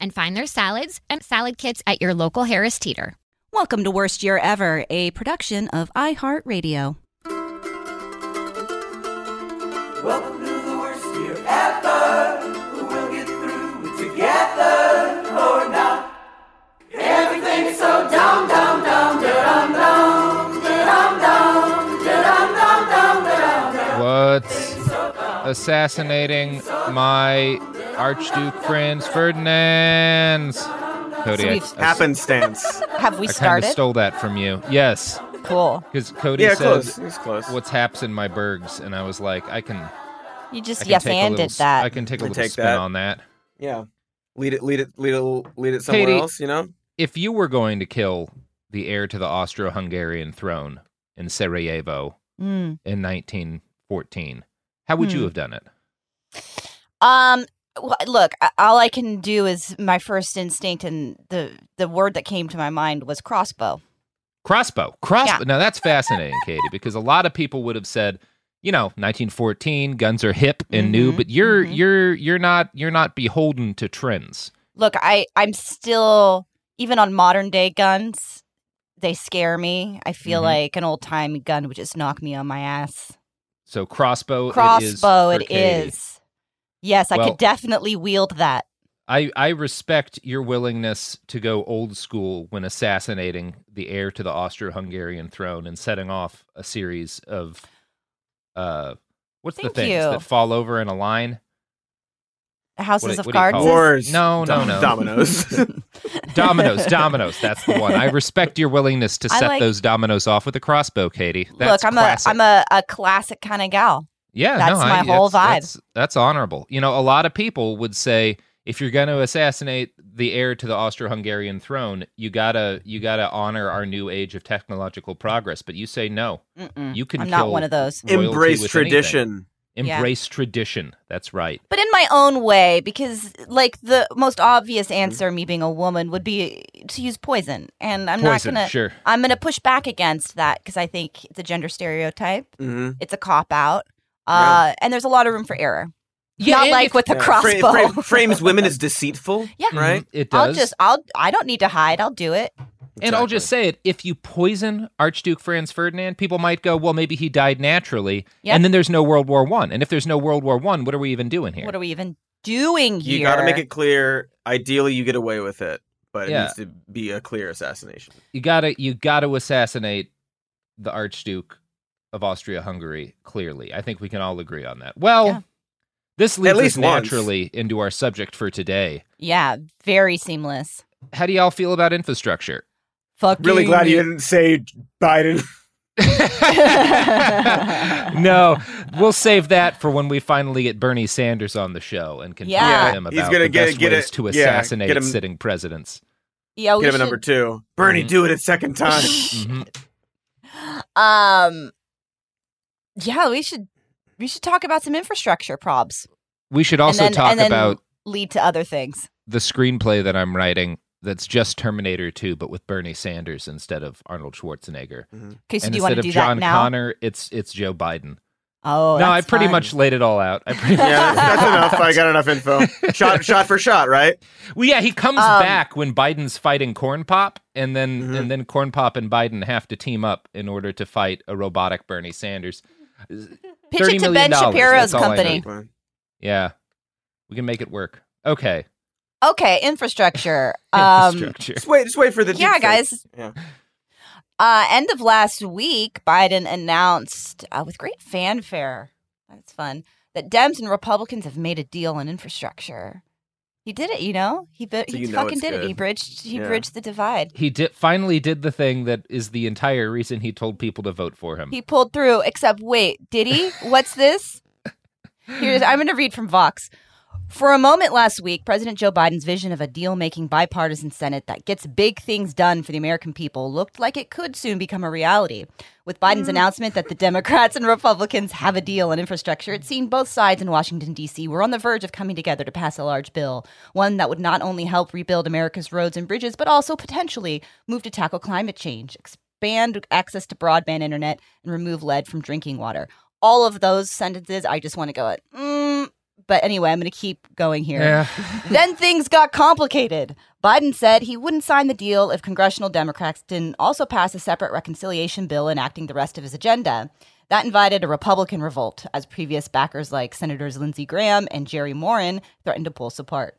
and find their salads and salad kits at your local Harris Teeter. Welcome to Worst Year Ever, a production of iHeartRadio. Welcome assassinating my Archduke Franz Ferdinand? Cody, So I, we've- I, Happenstance. Have we I kind started? of stole that from you. Yes, cool. because Cody Yeah, said, close. Close. "What's haps in my bergs?" and I was like, "I can, You just can yes and little, did that. I can take a I little take spin that. on that." Yeah. Lead it, lead it, lead it, lead it somewhere Katie. else. You know. If you were going to kill the heir to the Austro-Hungarian throne in Sarajevo Mm. in 1914, how would you Hmm. have done it? Um. wh- Look, all I can do is my first instinct, and the the word that came to my mind was crossbow. Crossbow. Crossbow. Yeah. Now that's fascinating, Katie, because a lot of people would have said, you know, 1914 guns are hip and new, Mhm, but you're mhm. you're you're not you're not beholden to trends. Look, I I'm still even on modern day guns. They scare me. I feel Mhm. like an old time gun would just knock me on my ass. So crossbow. Crossbow, it is. it Katie. Yes, I Well- could definitely wield that. I I respect your willingness to go old school when assassinating the heir to the Austro-Hungarian throne and setting off a series of uh what's Thank the things you. that fall over in a line? Houses What of what cards. Wars. No, no, no. Dominoes. Dominoes, dominoes. That's the one. I respect your willingness to set like- those dominoes off with a crossbow, Katie. That's Look, I'm classic. a I'm a, a classic kind of gal. yeah, that's no, my I, whole that's, vibe. That's, that's honorable. You know, a lot of people would say if you're going to assassinate the heir to the Austro-Hungarian throne, you gotta you gotta honor our new age of technological progress. But you say no. Mm-mm. You can I'm kill not one of those. Embrace tradition. anything. Tradition. Yeah. Embrace tradition. That's right. But in my own way, because like the most obvious Mm-hmm. answer, me being a woman, would be to use poison, and I'm Poison, not gonna. sure. I'm gonna push back against that because I think it's a gender stereotype. hmm It's a cop out, uh, and there's a lot of room for error. not like if- with the Yeah. crossbow. Fra- fra- frames women as deceitful. Yeah. Right. It does. I'll just, I'll, I don't need to hide. I'll do it. And I'll just say it: if you poison Archduke Franz Ferdinand, people might go, "Well, maybe he died naturally," Yep. and then there's no World War One. And if there's no World War One, what are we even doing here? What are we even doing here? You got to make it clear. Ideally, you get away with it, but it Yeah. needs to be a clear assassination. you gotta you gotta assassinate the Archduke of Austria-Hungary. Clearly, I think we can all agree on that. Well, Yeah. this leads least us once. naturally into our subject for today. Yeah, very seamless. How do y'all feel about infrastructure? Fucking Really glad you didn't say Biden. no, we'll save that for when we finally get Bernie Sanders on the show and can talk Yeah. to him He's about gonna the get- best get ways it- to assassinate get him- sitting presidents. Yeah, we Get him a should, number two. Bernie, Mhm. do it a second time. Mhm. Um, yeah, we should we should talk about some infrastructure probs. We should And also then- talk and then about lead to other things. the screenplay that I'm writing that's just Terminator 2, but with Bernie Sanders instead of Arnold Schwarzenegger. Okay, so and do you want instead to of do John that now? Connor, it's it's Joe Biden. Oh, no, I pretty fun. much laid it all out. I pretty much Yeah, that's enough. I got enough info. Shot, shot for shot, right? Well, yeah, he comes Um, back when Biden's fighting Corn Pop, and then Mhm. and then Corn Pop and Biden have to team up in order to fight a robotic Bernie Sanders. Pitch it to Ben Shapiro's that's all I company. Yeah, we can make it work. Okay, Okay, infrastructure. Um, infrastructure. Just wait, just wait for the. yeah, guys. Yeah. Uh, end of last week, Biden announced uh, with great fanfare. That's fun. That Dems and Republicans have made a deal on infrastructure. He did it, you know. He bi- So he know fucking it's did it. He bridged. He Yeah. bridged the divide. He did finally did the thing that is the entire reason he told people to vote for him. He pulled through. Except, wait, did he? What's this? Here's I'm going to read from Vox. For a moment last week, President Joe Biden's vision of a deal making bipartisan Senate that gets big things done for the American people looked like it could soon become a reality. With Biden's announcement that the Democrats and Republicans have a deal on infrastructure, it seemed both sides in Washington, D.C. were on the verge of coming together to pass a large bill, one that would not only help rebuild America's roads and bridges, but also potentially move to tackle climate change, expand access to broadband internet, and remove lead from drinking water. All of those sentences, I just want to go at. Mm, but anyway, I'm going to keep going here. yeah, then things got complicated. Biden said he wouldn't sign the deal if congressional Democrats didn't also pass a separate reconciliation bill enacting the rest of his agenda. That invited a Republican revolt, as previous backers like Senators Lindsey Graham and Jerry Moran threatened to pull apart.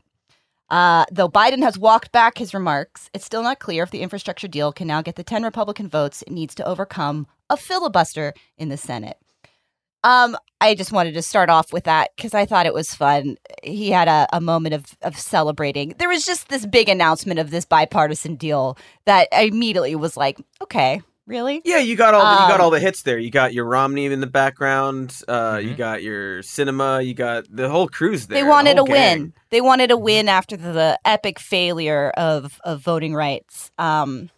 Uh, though Biden has walked back his remarks, it's still not clear if the infrastructure deal can now get the 10 Republican votes it needs to overcome a filibuster in the Senate. Um, I just wanted to start off with that because I thought it was fun. He had a, a moment of, of celebrating. There was just this big announcement of this bipartisan deal that I immediately was like, okay, really? Yeah, you got all the, you got Um, all the hits there. You got your Romney in the background. Uh, You Mhm. got your Sinema. You got the whole cruise there. They the wanted a whole win. They wanted a win after the, the epic failure of of voting rights. Um,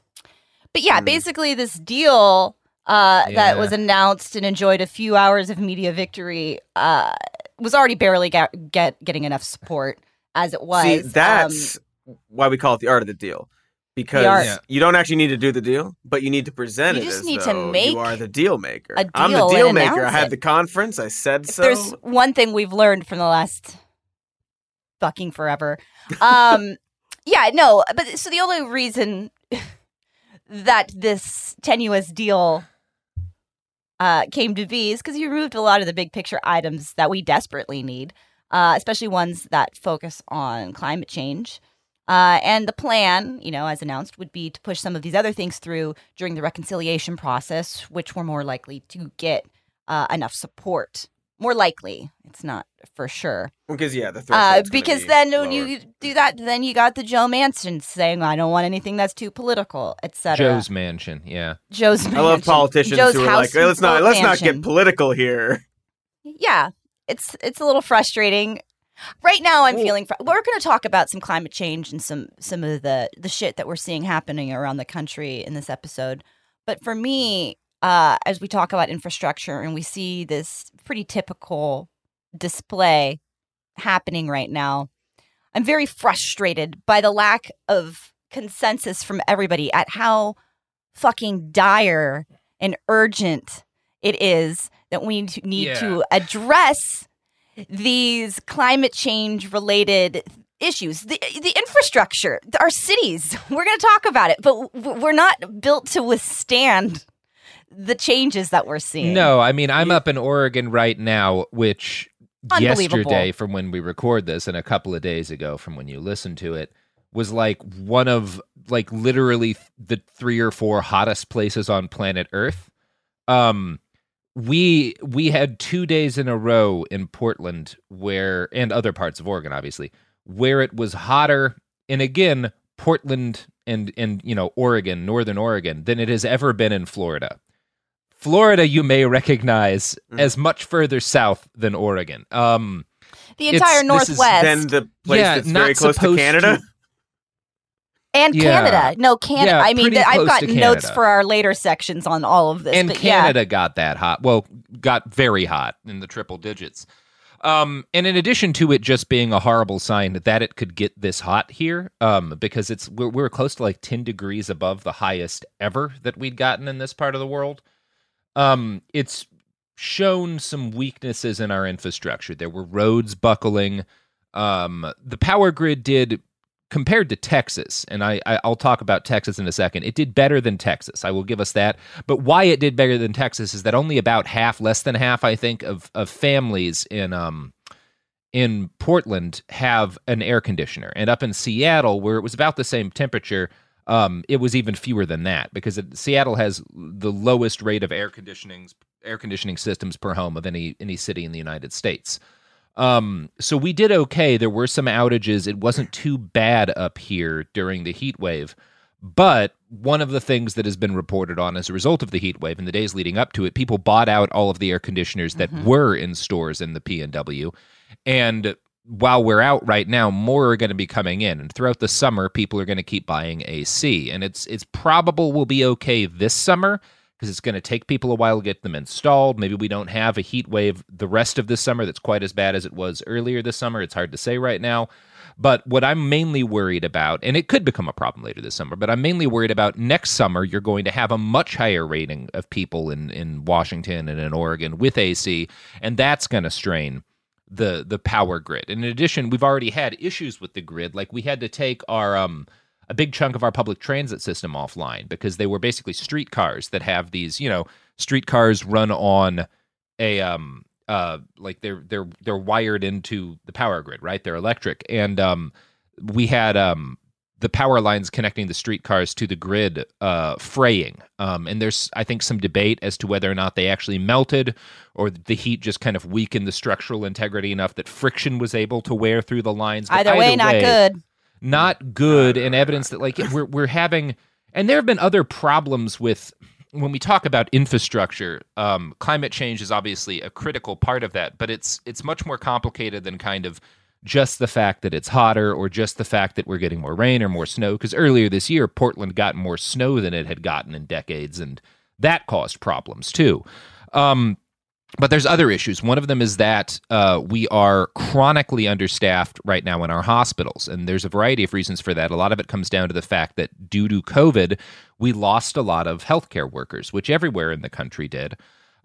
but yeah, Mm. basically this deal uh, that was announced and enjoyed a few hours of media victory uh, was already barely get, get getting enough support as it was. See, Um, that's why we call it the art of the deal. Because. Yeah. you don't actually need to do the deal, but you need to present You it just as need to make you are the deal maker. I'm the deal maker. I had the conference. I said if so. there's one thing we've learned from the last fucking forever. Um, yeah, no, but so the only reason that this tenuous deal uh, came to be is because you removed a lot of the big picture items that we desperately need, uh, especially ones that focus on climate change. Uh, and the plan, you know, as announced, would be to push some of these other things through during the reconciliation process, which were more likely to get uh, enough support. More likely, it's not for sure. Because yeah, the Uh, because be then when lower. you do that, then you got the Joe Manchin saying, "I don't want anything that's too political," etc. Joe's mansion. Yeah, Joe's. Mansion. I love mansion. politicians Joe's who are house like, "Hey, let's not let's not get political here. yeah it's it's a little frustrating right now i'm Well- feeling fr- we're going to talk about some climate change and some some of the the shit that we're seeing happening around the country in this episode but for me uh as we talk about infrastructure and we see this pretty typical display happening right now i'm very frustrated by the lack of consensus from everybody at how fucking dire and urgent it is that we need to- need Yeah. to address these climate change related issues the the infrastructure our cities we're going to talk about it but we're not built to withstand the changes that we're seeing No, I mean I'm up in Oregon right now, which yesterday from when we record this and a couple of days ago from when you listen to it was like one of like literally the three or four hottest places on planet Earth. Um we we had 2 days in a row in Portland where and other parts of Oregon obviously where it was hotter and again Portland and and you know Oregon, northern Oregon than it has ever been in Florida. Florida you may recognize Mm. as much further south than Oregon. Um the entire northwest Then the place Yeah, that's not very close to Canada. to- and Yeah. canada no canada Yeah, i mean th- i've got notes for our later sections on all of this and but yeah Canada got that hot. Well, got very hot in the triple digits. Um, and in addition to it just being a horrible sign that it could get this hot here, um, because it's we're, we're close to like 10 degrees above the highest ever that we'd gotten in this part of the world. Um, it's shown some weaknesses in our infrastructure. There were roads buckling. Um, the power grid did compared to Texas, and I, I will talk about Texas in a second. It did better than Texas. I will give us that. But why it did better than Texas is that only about half, less than half, I think, of of families in um in Portland have an air conditioner, and up in Seattle, where it was about the same temperature. Um, it was even fewer than that because it, Seattle has the lowest rate of air conditioning air conditioning systems per home of any any city in the United States. Um, so we did okay. There were some outages. It wasn't too bad up here during the heat wave. But one of the things that has been reported on as a result of the heat wave in the days leading up to it, people bought out all of the air conditioners that Mhm. were in stores in the PNW. And while we're out right now, more are going to be coming in. And throughout the summer, people are going to keep buying AC. And it's it's probable we'll be okay this summer because it's going to take people a while to get them installed. Maybe we don't have a heat wave the rest of this summer that's quite as bad as it was earlier this summer. It's hard to say right now. But what I'm mainly worried about, and it could become a problem later this summer, but I'm mainly worried about next summer, you're going to have a much higher rating of people in, in Washington and in Oregon with AC, and that's going to strain the the power grid. And in addition, we've already had issues with the grid. Like we had to take our um a big chunk of our public transit system offline because they were basically streetcars that have these, you know, streetcars run on a um uh like they're they're they're wired into the power grid, right? They're electric. And um we had um the power lines connecting the streetcars to the grid uh, fraying. Um, and there's, I think, some debate as to whether or not they actually melted or the heat just kind of weakened the structural integrity enough that friction was able to wear through the lines. But Either way, not good. Not good, and evidence that like we're we're having, and there have been other problems with when we talk about infrastructure. Um, climate change is obviously a critical part of that, but it's it's much more complicated than kind of just the fact that it's hotter or just the fact that we're getting more rain or more snow. Because earlier this year, Portland got more snow than it had gotten in decades, and that caused problems too. Um, but there's other issues. One of them is that uh, we are chronically understaffed right now in our hospitals. And there's a variety of reasons for that. A lot of it comes down to the fact that due to COVID, we lost a lot of healthcare workers, which everywhere in the country did.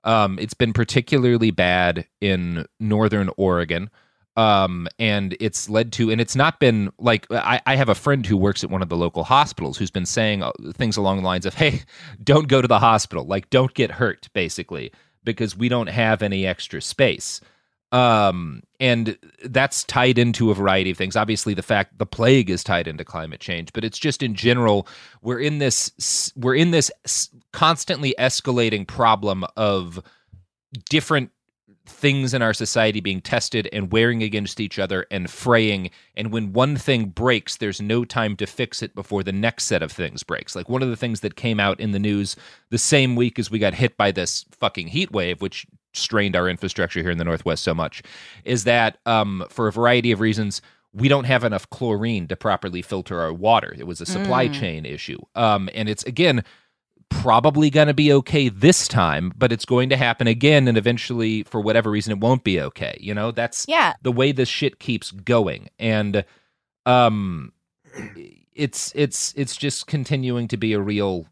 Um, it's been particularly bad in Northern Oregon. Um, and it's led to, and it's not been like I, I have a friend who works at one of the local hospitals who's been saying uh, things along the lines of, "Hey, don't go to the hospital. Like, don't get hurt, basically, because we don't have any extra space." Um, and that's tied into a variety of things. Obviously, the fact the plague is tied into climate change, but it's just in general we're in this we're in this constantly escalating problem of different things in our society being tested and wearing against each other and fraying. And when one thing breaks, there's no time to fix it before the next set of things breaks. Like one of the things that came out in the news the same week as we got hit by this fucking heat wave, which strained our infrastructure here in the Northwest so much, is that um, for a variety of reasons, we don't have enough chlorine to properly filter our water. It was a supply Mm. chain issue. Um, and it's, again, probably going to be okay this time, but it's going to happen again. And eventually, for whatever reason, it won't be okay. You know, that's Yeah. the way this shit keeps going. And, um, it's, it's, it's just continuing to be a real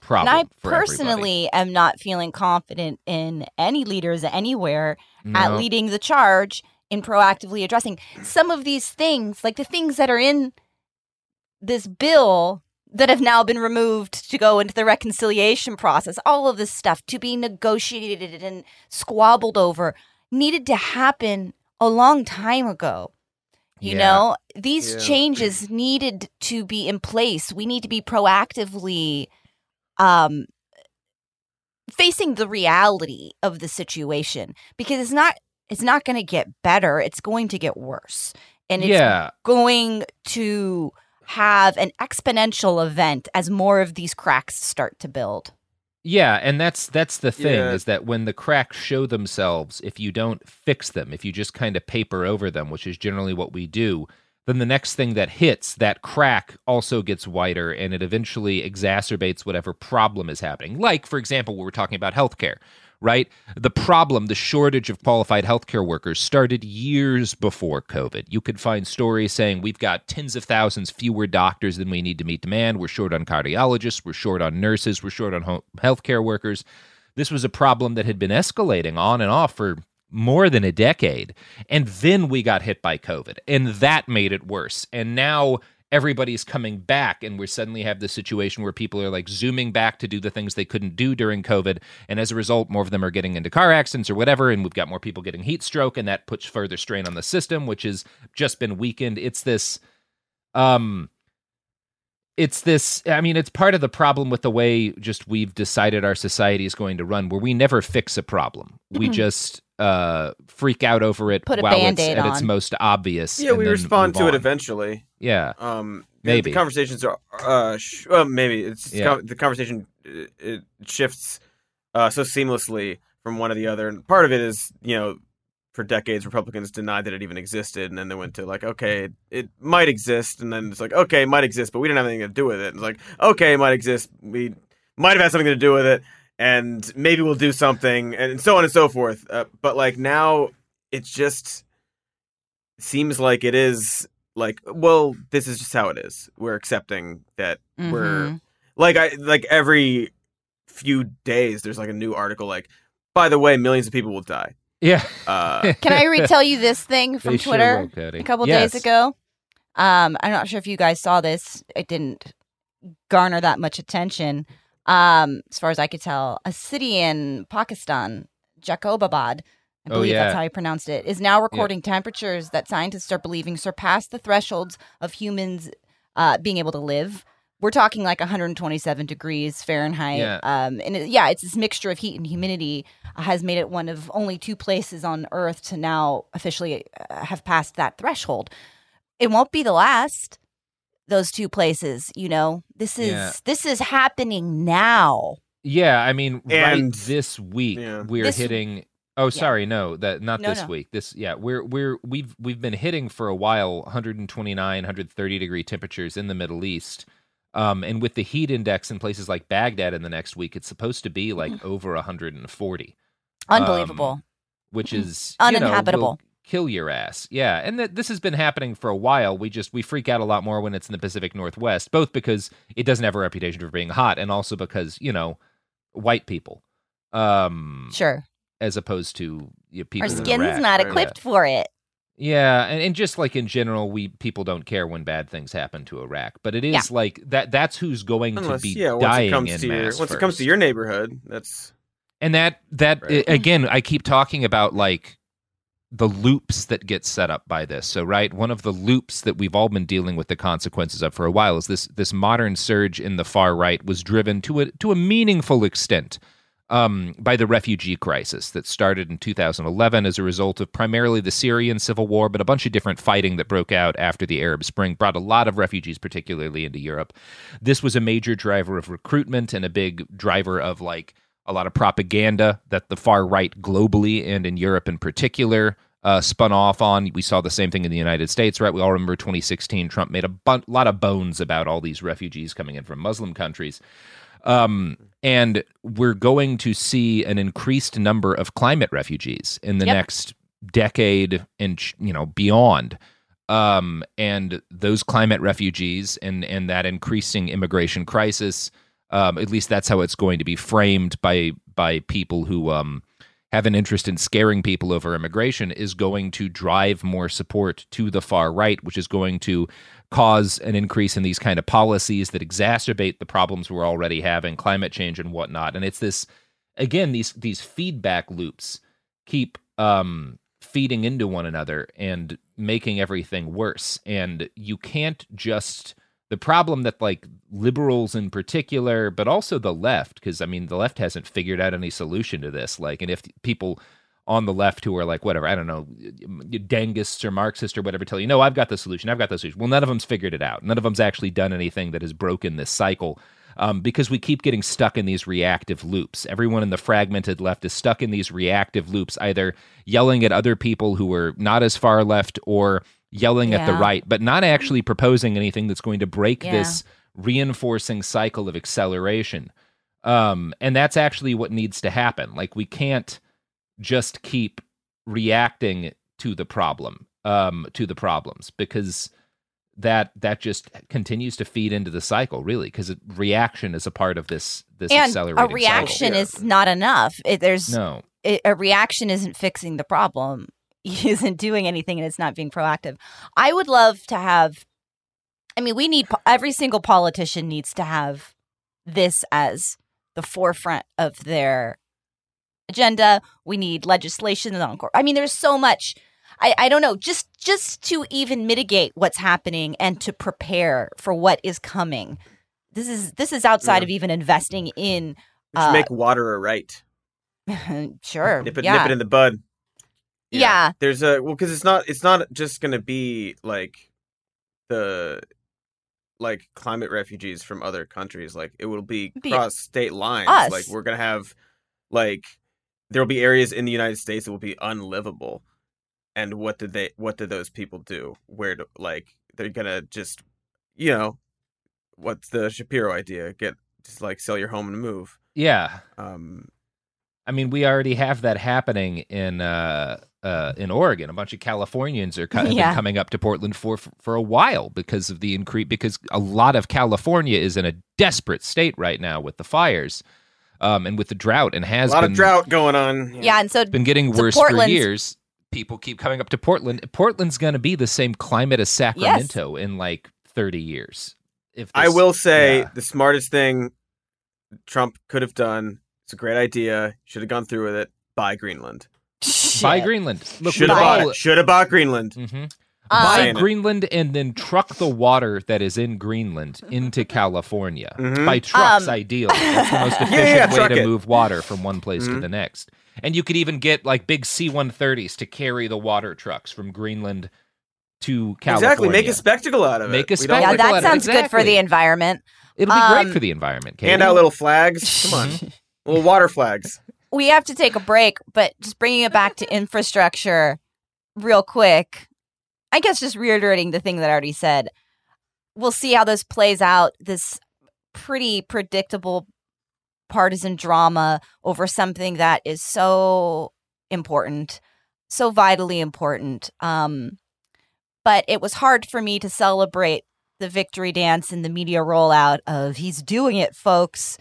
problem. and I for everybody. personally am not feeling confident in any leaders anywhere at leading the charge in proactively addressing some of these things, like the things that are in this bill that have now been removed to go into the reconciliation process, all of this stuff to be negotiated and squabbled over needed to happen a long time ago. You Yeah. know, these Yeah. changes needed to be in place. We need to be proactively um facing the reality of the situation because it's not it's not going to get better, it's going to get worse. And it's yeah. going to have an exponential event as more of these cracks start to build. Yeah, and that's that's the thing Yeah. is that when the cracks show themselves, if you don't fix them, if you just kind of paper over them, which is generally what we do, then the next thing that hits that crack also gets wider and it eventually exacerbates whatever problem is happening. Like, for example, we were talking about healthcare, right? The problem, the shortage of qualified healthcare workers started years before COVID. You could find stories saying we've got tens of thousands fewer doctors than we need to meet demand. We're short on cardiologists, we're short on nurses, we're short on ho- healthcare workers. This was a problem that had been escalating on and off for more than a decade. And then we got hit by COVID, and that made it worse. And now everybody's coming back, and we suddenly have the situation where people are like zooming back to do the things they couldn't do during COVID. And as a result, more of them are getting into car accidents or whatever. And we've got more people getting heat stroke, and that puts further strain on the system, which has just been weakened. It's this. Um, it's this i mean it's part of the problem with the way just we've decided our society is going to run where we never fix a problem we Mhm. just uh freak out over it Put a while it's Band-Aid at its most obvious Yeah, and we then respond move to it eventually. yeah. Um, Maybe. the conversations are uh, sh- well, maybe. It's Yeah. con- the conversation uh, it shifts uh, so seamlessly from one to the other, and part of it is you know for decades Republicans denied that it even existed, and then they went to like okay, it, it might exist, and then it's like okay, it might exist, but we didn't have anything to do with it. And it's like okay, it might exist, we might have had something to do with it, and maybe we'll do something, and so on and so forth. Uh, but like now, it just seems like it is like well this is just how it is we're accepting that we're Mhm. like i like every few days there's like a new article like by the way millions of people will die yeah uh Can I retell you this thing from They sure Twitter a couple Yes. days ago? Um, I'm not sure if you guys saw this. It didn't garner that much attention. Um, as far as I could tell, a city in Pakistan, Jacobabad, I Oh, believe yeah. that's how he pronounced it, is now recording temperatures that scientists are believing surpass the thresholds of humans uh, being able to live. We're talking like 127 degrees Fahrenheit. Yeah. Um, and it, yeah, it's this mixture of heat and humidity uh, has made it one of only two places on Earth to now officially uh, have passed that threshold. It won't be the last. Those two places, you know, this is Yeah. this is happening now. yeah i mean And- right this week Yeah. we're This- hitting oh sorry no that not No, this no. week this yeah we're we're we've we've been hitting for a while 129 130 degree temperatures in the middle east um, and with the heat index in places like Baghdad in the next week, it's supposed to be like over 140. Unbelievable. Um, which is you know, Uninhabitable. Will kill your ass. Yeah, and th- this has been happening for a while. We just we freak out a lot more when it's in the Pacific Northwest, both because it doesn't have a reputation for being hot, and also because you know white people, um, sure. as opposed to you know, people. Our in skin's Iraq. not right? equipped for it. Yeah, and, and just like in general, we people don't care when bad things happen to Iraq, but it is Yeah. like that. That's who's going unless to be yeah once dying it comes in to your mass once it comes to your neighborhood that's And that that Right. i- again, I keep talking about like the loops that get set up by this. So right, one of the loops that we've all been dealing with the consequences of for a while is this this modern surge in the far right was driven to a to a meaningful extent um, by the refugee crisis that started in 2011 as a result of primarily the Syrian civil war, but a bunch of different fighting that broke out after the Arab Spring brought a lot of refugees, particularly into Europe. This was a major driver of recruitment and a big driver of like a lot of propaganda that the far right globally and in Europe in particular uh, spun off on. We saw the same thing in the United States, right? We all remember 2016. Trump made a bun- lot of bones about all these refugees coming in from Muslim countries. Um, and we're going to see an increased number of climate refugees in the Yep. next decade and you know beyond. Um, and those climate refugees and and that increasing immigration crisis, um, at least that's how it's going to be framed by by people who um, have an interest in scaring people over immigration, is going to drive more support to the far right, which is going to cause an increase in these kind of policies that exacerbate the problems we're already having, climate change and whatnot. And it's this again, these these feedback loops keep um feeding into one another and making everything worse. And you can't just the problem that like liberals in particular, but also the left, because I mean the left hasn't figured out any solution to this. Like, and if people on the left who are like whatever, I don't know, Dangists or Marxists or whatever tell you, no, I've got the solution, I've got the solution. Well, none of them's figured it out. None of them's actually done anything that has broken this cycle. Um, because we keep getting stuck in these reactive loops. Everyone in the fragmented left is stuck in these reactive loops, either yelling at other people who are not as far left or yelling at the right, but not actually proposing anything that's going to break Yeah. this reinforcing cycle of acceleration. Um, and that's actually what needs to happen. Like we can't just keep reacting to the problem, um, to the problems, because that that just continues to feed into the cycle, really, because reaction is a part of this this acceleration. and accelerating a reaction Yeah. is not enough. It, there's. No, it, a reaction isn't fixing the problem isn't doing anything and it's not being proactive i would love to have i mean we need every single politician needs to have this as the forefront of their agenda we need legislation on court i mean there's so much I, I don't know just just to even mitigate what's happening and to prepare for what is coming this is this is outside Yeah. of even investing in Uh, make water a right. sure Nip it, yeah nip it in the bud. Yeah. There's a well, because it's not it's not just gonna be like the like climate refugees from other countries. Like it will be cross state lines. us. Like we're gonna have like there will be areas in the United States that will be unlivable. And what did they? What did those people do? Where do like they're gonna just you know what's the Shapiro idea? Get just like sell your home and move. yeah. Um, I mean, we already have that happening in uh, uh, in Oregon. A bunch of Californians are co- have Yeah. coming up to Portland for for a while because of the increase. Because a lot of California is in a desperate state right now with the fires, um, and with the drought, and has a lot been of drought going on. yeah and so been getting So worse for years. People keep coming up to Portland. Portland's going to be the same climate as Sacramento in like thirty years. If I will say yeah. the smartest thing Trump could have done. It's a great idea. Should have gone through with it. Buy Greenland. buy Greenland. Should have with bought it. Should have bought Greenland. Mhm. Um, buy saying it. Greenland and then truck the water that is in Greenland into California. Mhm. By trucks, Um, ideally. That's the most efficient yeah, way to it. move water from one place to Mhm. the next. And you could even get like big C 130s to carry the water trucks from Greenland to California. Exactly. Make a spectacle out of it. Make a spectacle yeah out that of it, sounds good for the environment It'll be Um, great for the environment. Katie. Hand out little flags. Come on. little water flags. we have to take a break but just bringing it back to infrastructure real quick i guess just reiterating the thing that i already said we'll see how this plays out this pretty predictable partisan drama over something that is so important so vitally important um but it was hard for me to celebrate the victory dance and the media rollout of he's doing it folks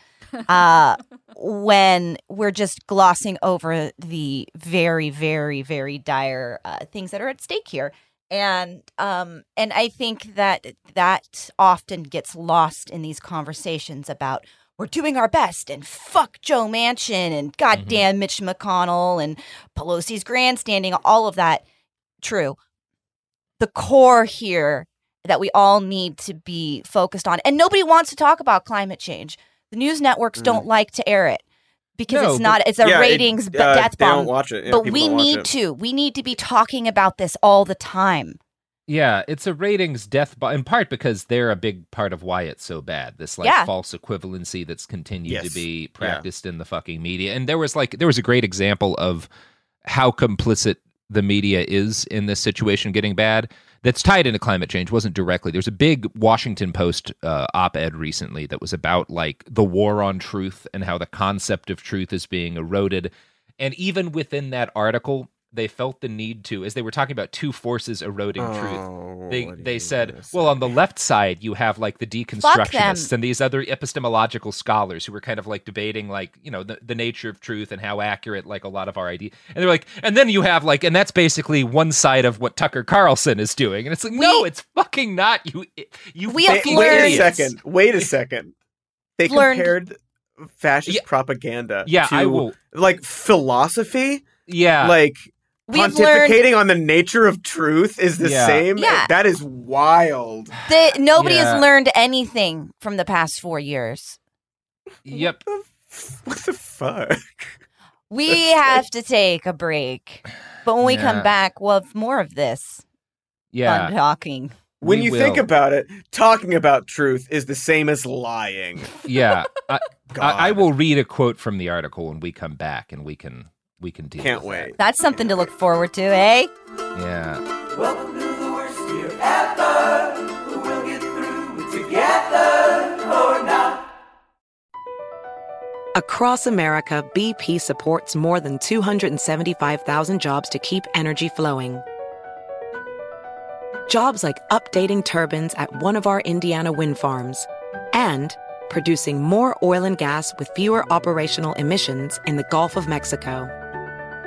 uh when we're just glossing over the very very very dire uh, things that are at stake here. And um and i think that that often gets lost in these conversations about we're doing our best and fuck joe manchin and goddamn mitch mcconnell and pelosi's grandstanding all of that. True. The core here that we all need to be focused on and nobody wants to talk about climate change the news networks Mm. don't like to air it because No, it's not it's a Yeah, ratings b- uh, death They bomb don't watch it. Yeah, but we don't watch need it. to we need to be talking about this all the time Yeah, it's a ratings death, bo- in part because they're a big part of why it's so bad. This like Yeah. false equivalency that's continued to be practiced in the fucking media. And there was like there was a great example of how complicit the media is in this situation getting bad. That's tied into climate change. wasn't directly. There's a big Washington Post uh, op-ed recently that was about like the war on truth and how the concept of truth is being eroded. And even within that article, they felt the need to, as they were talking about two forces eroding truth Oh, they they said, well, on the left side you have like the deconstructionists and these other epistemological scholars who were kind of like debating like you know the, the nature of truth and how accurate like a lot of our idea. And they're like, and then you have like, and that's basically one side of what Tucker Carlson is doing, and it's like, no, it's fucking not. You you We have Wait, wait a second. Wait a second. They Learned- compared fascist Yeah. propaganda Yeah, to I will. like philosophy, Yeah, like we've learned pontificating on the nature of truth is the Yeah. same. Yeah. That is wild. that nobody Yeah. has learned anything from the past four years yep. What the fuck? we have to take a break but when we come back we'll have more of this Yeah, fun talking When we you think about it, talking about truth is the same as lying. yeah. I, God. I, I will read a quote from the article when we come back, and we can we can deal. Can't wait. That. That's something to look forward to, eh? Yeah. Welcome to the worst year ever. We'll get through it together or not. Across America, BP supports more than 275,000 jobs to keep energy flowing. Jobs like updating turbines at one of our Indiana wind farms and producing more oil and gas with fewer operational emissions in the Gulf of Mexico.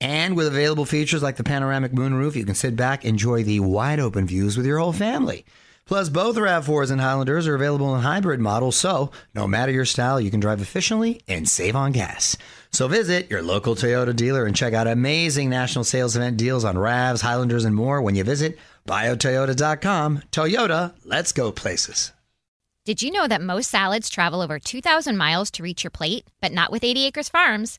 And with available features like the panoramic moonroof, you can sit back, enjoy the wide open views with your whole family. Plus, both RAV4s and Highlanders are available in hybrid models, so no matter your style, you can drive efficiently and save on gas. So visit your local Toyota dealer and check out amazing national sales event deals on RAVs, Highlanders, and more when you visit buyatoyota.com. Toyota, let's go places. Did you know that most salads travel over 2,000 miles to reach your plate? But not with 80 Acres Farms.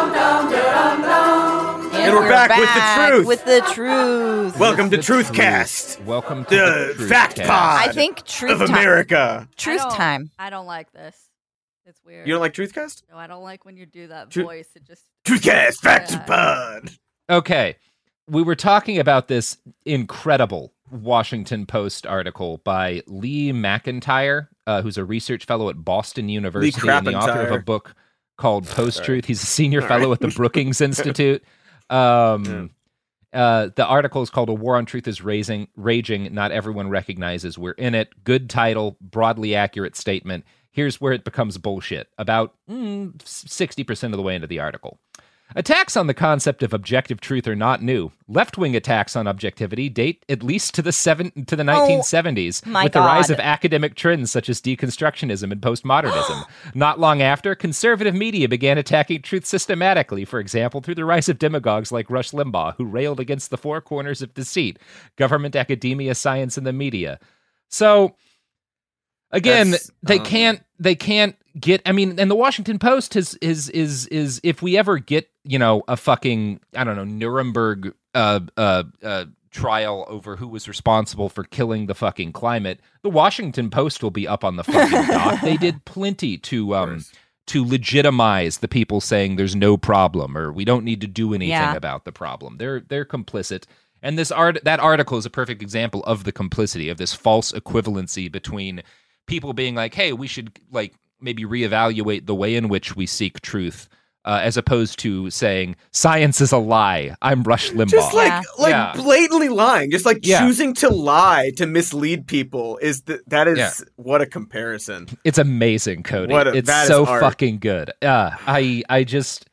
And we're back with the truth. With the truth. Welcome to The Truthcast, Welcome to the the, fact Cast. pod I think truth of time. America. Truth I time. I don't like this. It's weird. You don't like Truthcast? No, I don't like when you do that Tru- voice. It just Truthcast, fact Yeah. pod. Okay. We were talking about this incredible Washington Post article by Lee McIntyre, uh, who's a research fellow at Boston University and the author of a book called Post Truth. He's a senior All fellow right. at the Brookings Institute. Um, uh, the article is called "A War on Truth is Raising, Raging." Not everyone recognizes we're in it. Good title, broadly accurate statement. Here's where it becomes bullshit. About mm, sixty percent of the way into the article. Attacks on the concept of objective truth are not new. Left-wing attacks on objectivity date at least to the seven to the 1970s, my with the rise of academic trends such as deconstructionism and postmodernism. not long after, conservative media began attacking truth systematically. For example, through the rise of demagogues like Rush Limbaugh, who railed against the four corners of deceit: government, academia, science, and the media. So again That's, they um, can't they can't get i mean and the washington post is is is is if we ever get you know a fucking i don't know nuremberg uh uh uh trial over who was responsible for killing the fucking climate the washington post will be up on the fucking dock. They did plenty to um to legitimize the people saying there's no problem or we don't need to do anything Yeah. about the problem. They're they're complicit. And this art that article is a perfect example of the complicity of this false equivalency between people being like, "Hey, we should like maybe reevaluate the way in which we seek truth," uh, as opposed to saying science is a lie. I'm Rush Limbaugh. Just like Yeah. like Yeah. blatantly lying, just like Yeah. choosing to lie to mislead people is the, that is Yeah. what a comparison. it's amazing, Cody. What a- it's so fucking good. Uh, I I just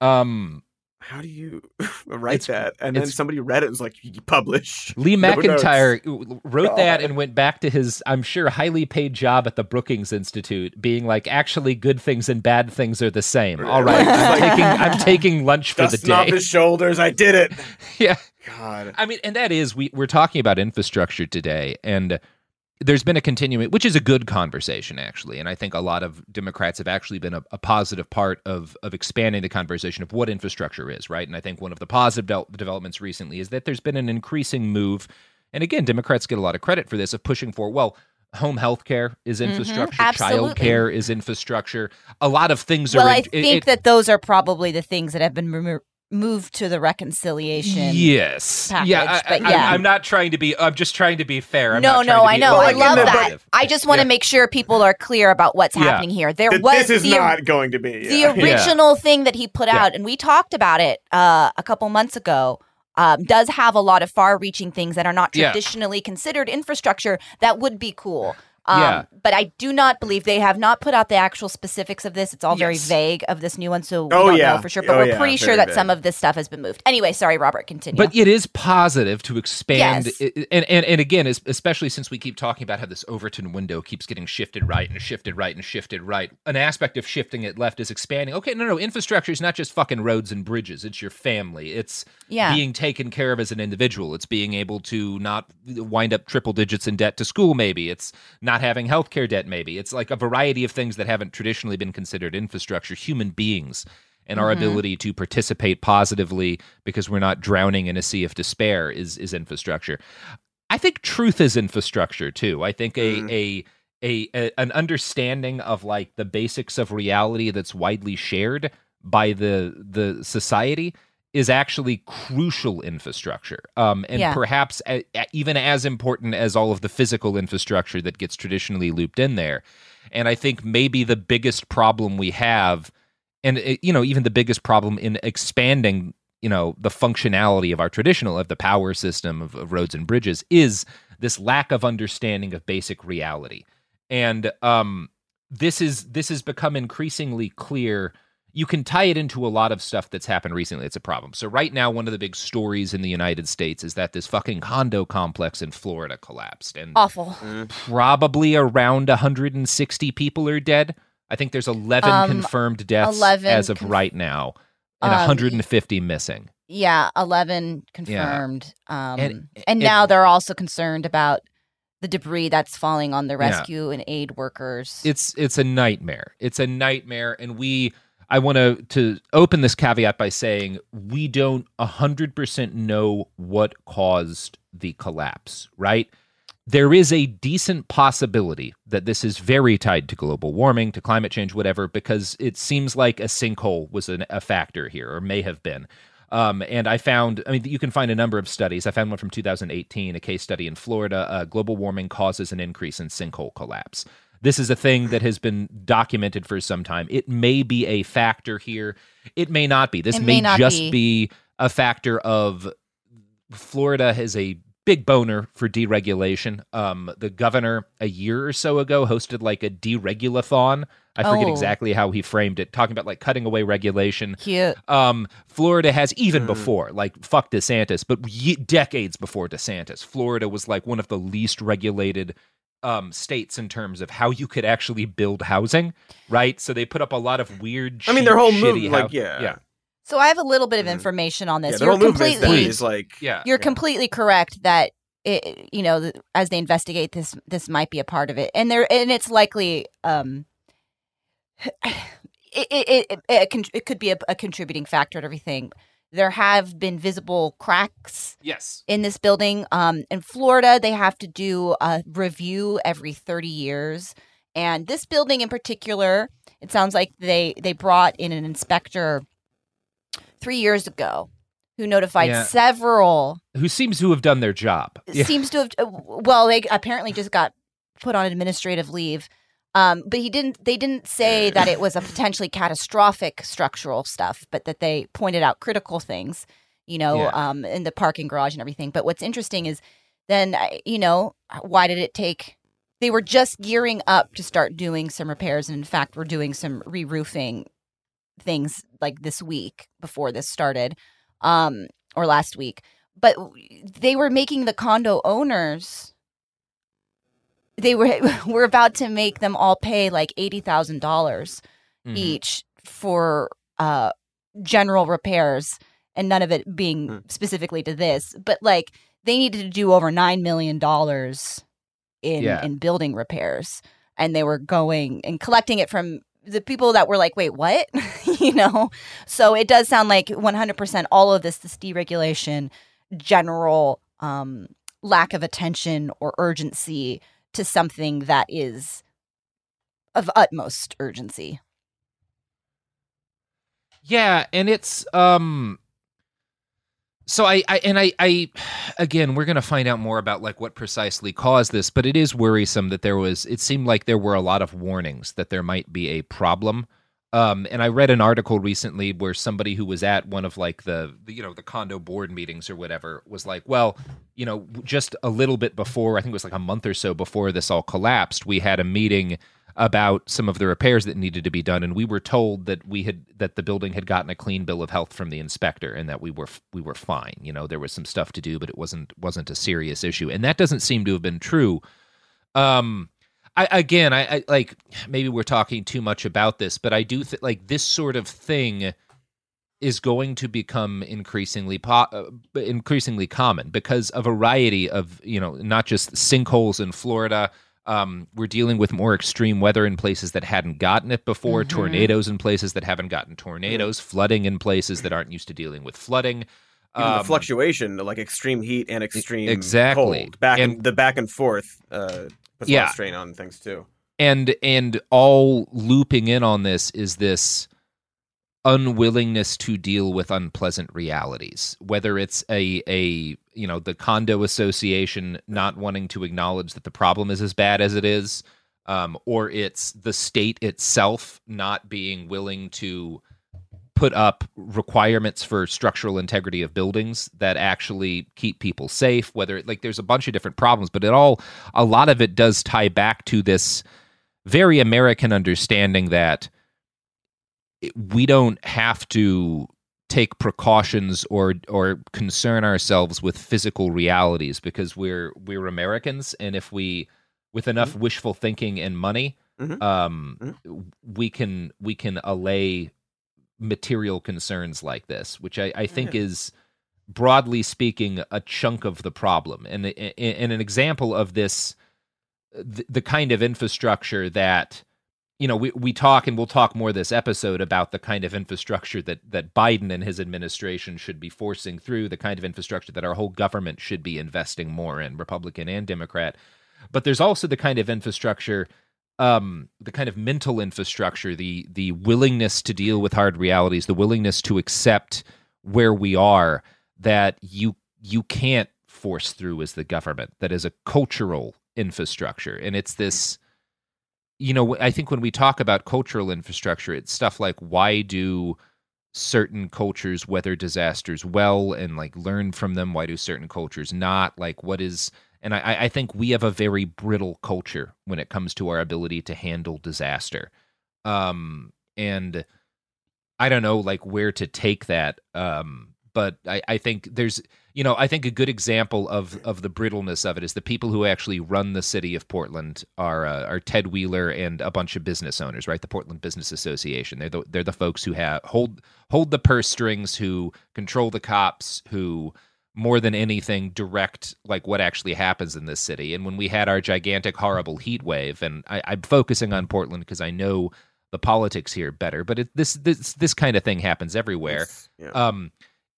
um How do you write It's- that? And then somebody read it and was like, "You publish." Lee McIntyre uh, w- wrote oh that and went back to his, I'm sure, highly paid job at the Brookings Institute, being like, actually, good things and bad things are the same. All right, I'm taking, I'm taking lunch for the Dusting off day. his shoulders. I did it. yeah, God. I mean, and that is we we're talking about infrastructure today, and there's been a continuing, which is a good conversation actually, and I think a lot of Democrats have actually been a, a positive part of of expanding the conversation of what infrastructure is, right? And I think one of the positive del- developments recently is that there's been an increasing move, and again, Democrats get a lot of credit for this of pushing for well. Home health care is mm-hmm. infrastructure. Child care is infrastructure. A lot of things Well, are. I in- it- think it- that those are probably the things that have been remo- moved to the reconciliation. Yes. package, yeah. I, but I- yeah. I'm not trying to be. I'm just trying to be fair. I'm no, not no, to I know. Well, I like love that. but- I just want to Yeah. make sure people are clear about what's Yeah. happening here. There That was this is the, not going to be. the yeah. Yeah. original thing that he put Yeah. out, and we talked about it uh, a couple months ago um, does have a lot of far-reaching things that are not Yeah. traditionally considered infrastructure that would be cool. Um, Yeah. But I do not believe they have not put out the actual specifics of this. It's all very Yes. vague of this new one, so we Oh, don't yeah. know for sure. But Oh, we're yeah, pretty sure that some of this stuff has been moved. Anyway, sorry, Robert. Continue. But it is positive to expand, Yes. i- and, and and again, especially since we keep talking about how this Overton window keeps getting shifted right and shifted right and shifted right. An aspect of shifting it left is expanding. Okay, no, no, infrastructure is not just fucking roads and bridges. It's your family. It's Yeah. being taken care of as an individual. It's being able to not wind up triple digits in debt to school. Maybe it's not having healthcare debt. Maybe it's like a variety of things that haven't traditionally been considered infrastructure. Human beings and our Mhm. ability to participate positively because we're not drowning in a sea of despair is is infrastructure. I think truth is infrastructure too. I think a Mhm. a, a a an understanding of like the basics of reality that's widely shared by the the society is actually crucial infrastructure um, and Yeah. perhaps a, a- even as important as all of the physical infrastructure that gets traditionally looped in there and i think maybe the biggest problem we have and uh, you know even the biggest problem in expanding you know the functionality of our traditional of the power system of, of roads and bridges is this lack of understanding of basic reality and um this is this has become increasingly clear you can tie it into a lot of stuff that's happened recently it's a problem so right now one of the big stories in the united states is that this fucking condo complex in florida collapsed and Awful. probably around 160 people are dead i think there's 11 Um, confirmed deaths 11 as of conf- right now and Um, 150 missing Yeah, eleven confirmed. Um, And- and, and- now they're also concerned about the debris that's falling on the Yeah. rescue and aid workers. it's it's a nightmare it's a nightmare and we i want to to open this caveat by saying we don't 100% know what caused the collapse right there is a decent possibility that this is very tied to global warming to climate change whatever because it seems like a sinkhole was an, a factor here or may have been um, and I found, I mean, you can find a number of studies. I found one from 2018, a case study in Florida. Uh, global warming causes an increase in sinkhole collapse. This is a thing that has been documented for some time. It may be a factor here. It may not be. This It may, may just be. be a factor of Florida has a big boner for deregulation. Um, the governor a year or so ago hosted like a deregulathon. I forget Oh. exactly how he framed it, talking about like cutting away regulation. Cute. Um, Florida has even before, like fuck DeSantis, but ye- decades before DeSantis, Florida was like one of the least regulated um, states in terms of how you could actually build housing, right? So they put up a lot of weird. I mean, their cheap, whole shitty move, like, yeah. yeah, So I have a little bit of Mhm. information on this. yeah, You're completely is like yeah. you're yeah. completely correct that it, you know, as they investigate this, this might be a part of it, and there, and it's likely, um, it it it, it, con- it could be a, a contributing factor to everything. There have been visible cracks yes, in this building. Um, in Florida, they have to do a review every 30 years. And this building in particular, it sounds like they they brought in an inspector three years ago who notified Yeah. several. who seems to have done their job. Yeah. Seems to have uh, well, they apparently just got put on administrative leave. Um, but he didn't. They didn't say that it was a potentially catastrophic structural stuff, but that they pointed out critical things, you know, Yeah. um, in the parking garage and everything. But what's interesting is then, you know, why did it take? They were just gearing up to start doing some repairs, and in fact, we're doing some re-roofing things like this week before this started, um, or last week. But they were making the condo owners they were were about to make them all pay like eighty thousand dollars Mhm. each for uh general repairs and none of it being Hmm. specifically to this but like they needed to do over nine million dollars in Yeah. in building repairs and they were going and collecting it from the people that were like wait what you know so it does sound like 100% all of this this deregulation general um lack of attention or urgency to something that is of utmost urgency. Yeah, and it's um so I, I and I I again we're going to find out more about like what precisely caused this, but it is worrisome that there was it seemed like there were a lot of warnings that there might be a problem Um, and I read an article recently where somebody who was at one of like the, the you know the condo board meetings or whatever was like, well, you know, just a little bit before I think it was like a month or so before this all collapsed, we had a meeting about some of the repairs that needed to be done, and we were told that we had that the building had gotten a clean bill of health from the inspector, and that we were we were fine. You know, there was some stuff to do, but it wasn't wasn't a serious issue, and that doesn't seem to have been true. Um, I again, I, I like maybe we're talking too much about this, but I do think like this sort of thing is going to become increasingly po- uh, increasingly common because a variety of you know not just sinkholes in Florida. Um, we're dealing with more extreme weather in places that hadn't gotten it before, Mhm. tornadoes in places that haven't gotten tornadoes, flooding in places that aren't used to dealing with flooding. Even the Um, fluctuation, like extreme heat and extreme exactly. cold, back and, And- the back and forth uh, puts a lot Yeah. of strain on things too. and and all looping in on this is this unwillingness to deal with unpleasant realities whether it's a a you know the condo association not wanting to acknowledge that the problem is as bad as it is um, or it's the state itself not being willing to put up requirements for structural integrity of buildings that actually keep people safe whether like there's a bunch of different problems but it all a lot of it does tie back to this very american understanding that we don't have to take precautions or or concern ourselves with physical realities because we're we're Americans. And if we with enough wishful thinking and money Mhm. um we can we can allay material concerns like this which I, I think mm. is broadly speaking a chunk of the problem. And and an example of this the, the kind of infrastructure that you know we, we talk and we'll talk more this episode about the kind of infrastructure that that Biden and his administration should be forcing through the kind of infrastructure that our whole government should be investing more in Republican and Democrat. But there's also the kind of infrastructure um the kind of mental infrastructure the the willingness to deal with hard realities the willingness to accept where we are that you you can't force through as the government that is a cultural infrastructure. And it's this you know i think when we talk about cultural infrastructure it's stuff like why do certain cultures weather disasters well and like learn from them? Why do certain cultures not? Like what is and I, I think we have a very brittle culture when it comes to our ability to handle disaster. Um and i don't know like where to take that um but i i think there's you know i think a good example of of the brittleness of it is the people who actually run the city of portland are uh, are ted wheeler and a bunch of business owners right? The portland business association. They're the they're the folks who have hold hold the purse strings who control the cops who more than anything direct like what actually happens in this city and when we had our gigantic horrible heat wave and I, i'm focusing on portland because i know the politics here better but it, this this this kind of thing happens everywhere yeah. um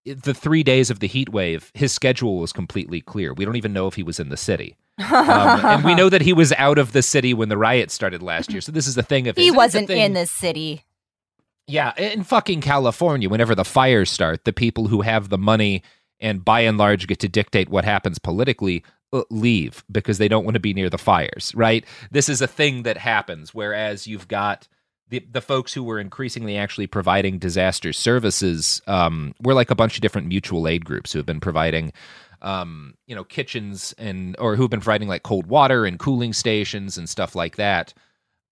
the three days of the heat wave his schedule was completely clear we don't even know if he was in the city um, and we know that he was out of the city when the riots started last year so this is the thing of he his. It's wasn't thing- in the city. yeah, in fucking California, whenever the fires start, the people who have the money and by and large get to dictate what happens politically uh, leave because they don't want to be near the fires, right? This is a thing that happens whereas you've got the the folks who were increasingly actually providing disaster services um we're like a bunch of different mutual aid groups who have been providing um you know kitchens and or who've been providing like cold water and cooling stations and stuff like that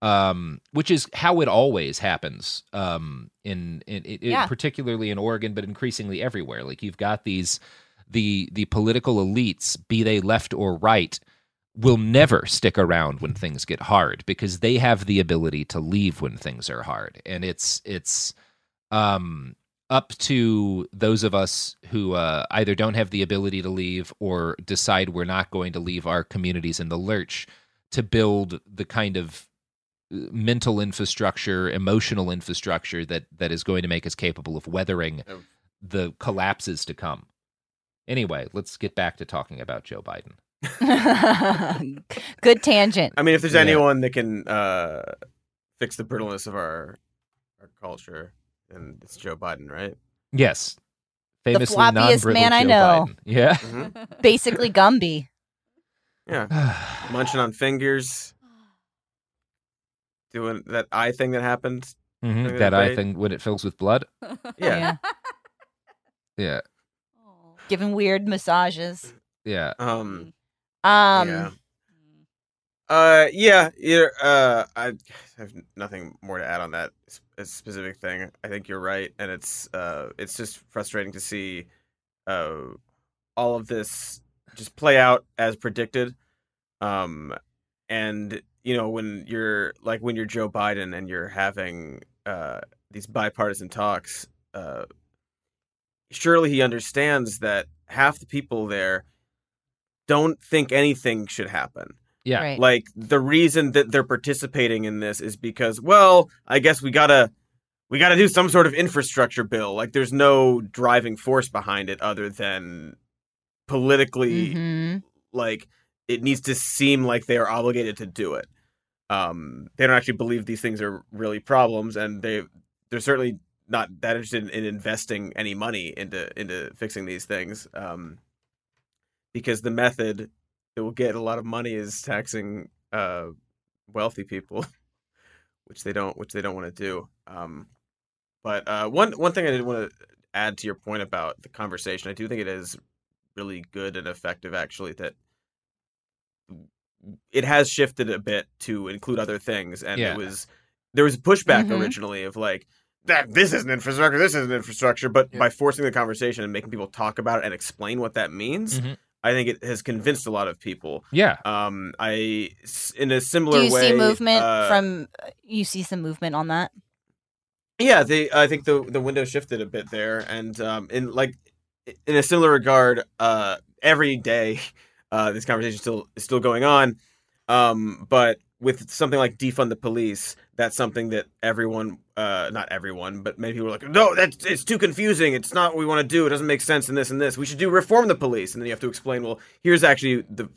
um, which is how it always happens um, in, in, in Yeah. particularly in Oregon, but increasingly everywhere. Like you've got these the the political elites, be they left or right, will never stick around when things get hard because they have the ability to leave when things are hard, and it's it's um, up to those of us who uh, either don't have the ability to leave or decide we're not going to leave our communities in the lurch to build the kind of mental infrastructure, emotional infrastructure that that is going to make us capable of weathering Of- the collapses to come. Anyway, let's get back to talking about Joe Biden. Good tangent. I mean, if there's Yeah. anyone that can uh, fix the brittleness of our our culture, then it's Joe Biden, right? Yes, famously floppiest non-brittle man I know. Biden. Yeah. Mhm. Basically, Gumby. Yeah, munching on fingers, doing that eye thing that happened Mhm, That eye thing when it fills with blood. Yeah. Yeah. Giving weird massages. Yeah. Um. Um, yeah. Uh. Yeah. Yeah. Uh. I have nothing more to add on that specific thing. I think you're right, and it's uh. It's just frustrating to see, uh, all of this just play out as predicted. Um, and you know when you're like when you're Joe Biden and you're having uh these bipartisan talks, uh, surely he understands that half the people there don't think anything should happen. Yeah. Right. Like the reason that they're participating in this is because, well, I guess we gotta we gotta do some sort of infrastructure bill. Like there's no driving force behind it other than politically mhm. like it needs to seem like they are obligated to do it. Um, they don't actually believe these things are really problems, and they they're certainly not that interested in, in investing any money into into fixing these things. Um, because the method that will get a lot of money is taxing uh, wealthy people, which they don't which they don't want to do. Um, but uh, one one thing I did want to add to your point about the conversation, I do think it is really good and effective actually that it has shifted a bit to include other things and Yeah. it was there was pushback Mhm. originally of like that this isn't infrastructure this isn't infrastructure but by forcing the conversation and making people talk about it and explain what that means Mhm. i think it has convinced a lot of people Yeah. um I in a similar Do you way see movement uh, from? You see some movement on that. yeah, they. I think the the window shifted a bit there, and um, in like in a similar regard, uh, every day, uh, this conversation still is still going on. Um, but with something like defund the police, that's something that everyone, uh, not everyone, but many people are like, no, that's it's too confusing. It's not what we want to do. It doesn't make sense in this and this. We should do reform the police, and then you have to explain. Well, here's actually the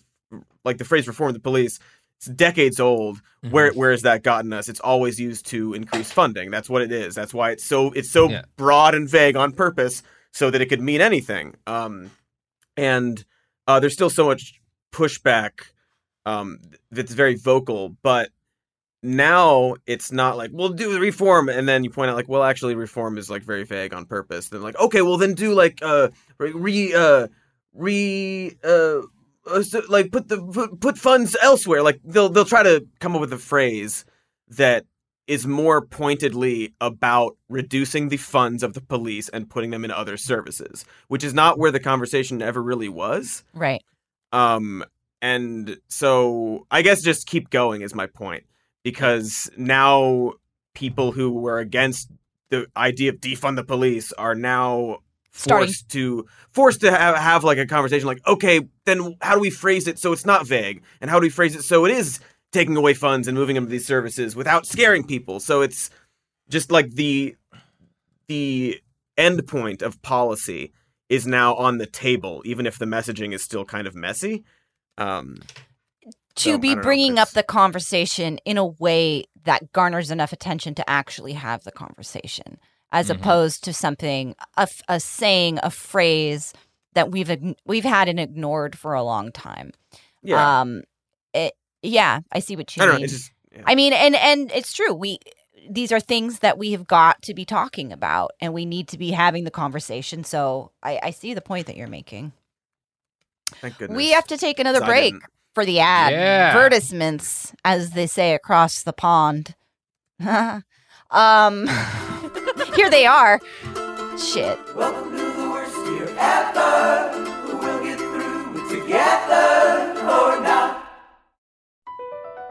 like the phrase reform the police. It's decades old. Mm-hmm. Where where has that gotten us? It's always used to increase funding. That's what it is. That's why it's so it's so Yeah. broad and vague on purpose, so that it could mean anything. Um, and uh, there's still so much pushback um, that's very vocal, but now it's not like we'll do the reform, and then you point out like, well, actually, reform is like very vague on purpose. Then like, okay, well, then do like uh re uh re uh uh, like put the put funds elsewhere. Like they'll they'll try to come up with a phrase that is more pointedly about reducing the funds of the police and putting them in other services, which is not where the conversation ever really was. Right. Um, and so I guess just keep going is my point because now people who were against the idea of defund the police are now Starting- forced to forced to have, have like a conversation like okay then how do we phrase it so it's not vague and how do we phrase it so it is taking away funds and moving them to these services without scaring people so it's just like the the end point of policy is now on the table even if the messaging is still kind of messy um To So, be know, bringing up the conversation in a way that garners enough attention to actually have the conversation, as Mhm. opposed to something a, a saying a phrase that we've we've had and ignored for a long time. yeah Um, yeah, I see what you i don't mean. know it's just yeah. I mean, and and it's true. We these are things that we have got to be talking about, and we need to be having the conversation. So I, I see the point that you're making. thank goodness We have to take another I break for the ad Yeah. advertisements, as they say across the pond. um, here they are. Shit. Welcome to the worst year ever. We'll get through it together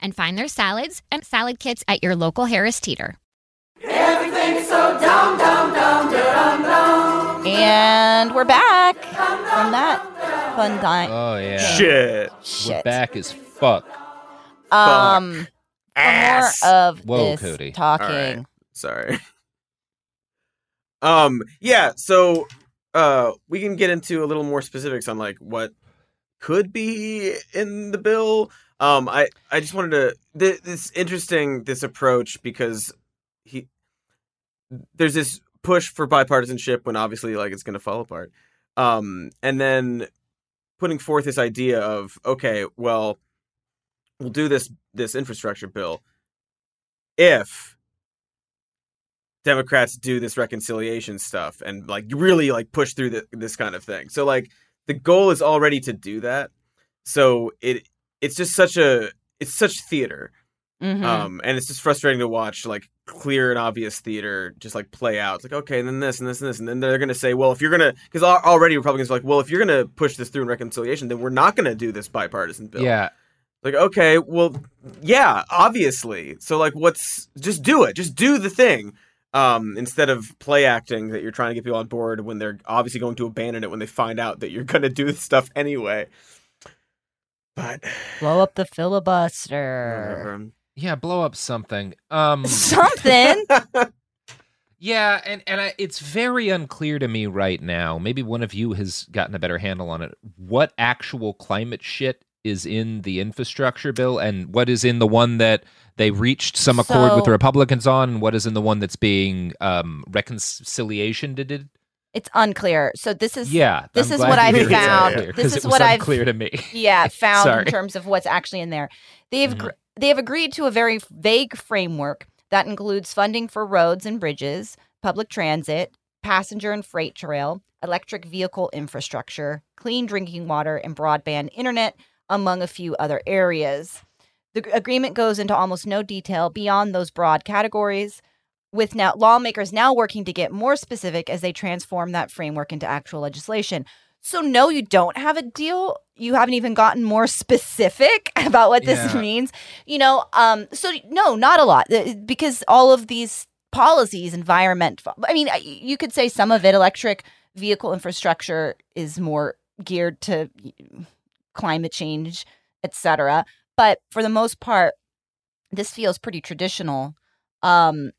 and find their salads and salad kits at your local Harris Teeter. Everything is so dumb, dumb, dumb, dumb, dumb. And we're back from that fun time. Oh yeah. Shit. We're Shit. back as fuck. Um, for Ass. more of Whoa, this Cody. talking. All right. Sorry. Um. Yeah. So, uh, we can get into a little more specifics on like what could be in the bill. Um. I I just wanted to. Th- this interesting this approach because he there's this push for bipartisanship when obviously like it's going to fall apart. Um. And then putting forth this idea of okay, well, we'll do this this infrastructure bill if Democrats do this reconciliation stuff and like really like push through the, this kind of thing. So like the goal is already to do that. So it it's just such a it's such theater. Mhm. Um and it's just frustrating to watch like clear and obvious theater just like play out. It's like okay, and then this and this and this and then they're going to say, well, if you're going to cuz already Republicans are like, well, if you're going to push this through in reconciliation, then we're not going to do this bipartisan bill. Yeah. Like, okay, well, yeah, obviously. So, like, what's just do it? Just do the thing. Um, instead of play acting that you're trying to get people on board when they're obviously going to abandon it when they find out that you're going to do this stuff anyway. But Blow up the filibuster. whatever. Yeah, blow up something. Um Something. Yeah, and and I, it's very unclear to me right now. Maybe one of you has gotten a better handle on it. What actual climate shit is in the infrastructure bill, and what is in the one that they reached some accord with the Republicans on, and what is in the one that's being um, reconciliation did? It's unclear. So this is Yeah, this I'm is what I've found. This is what I've clear to me. yeah found in terms of what's actually in there. They've Mhm. they have agreed to a very vague framework that includes funding for roads and bridges, public transit, passenger and freight trail, electric vehicle infrastructure, clean drinking water, and broadband internet, among a few other areas. The agreement goes into almost no detail beyond those broad categories, with now lawmakers now working to get more specific as they transform that framework into actual legislation. So no, you don't have a deal. You haven't even gotten more specific about what this Yeah. means. You know, um so no, not a lot because all of these policies environment I mean, you could say some of it electric vehicle infrastructure is more geared to climate change, etc. But for the most part, this feels pretty traditional. Um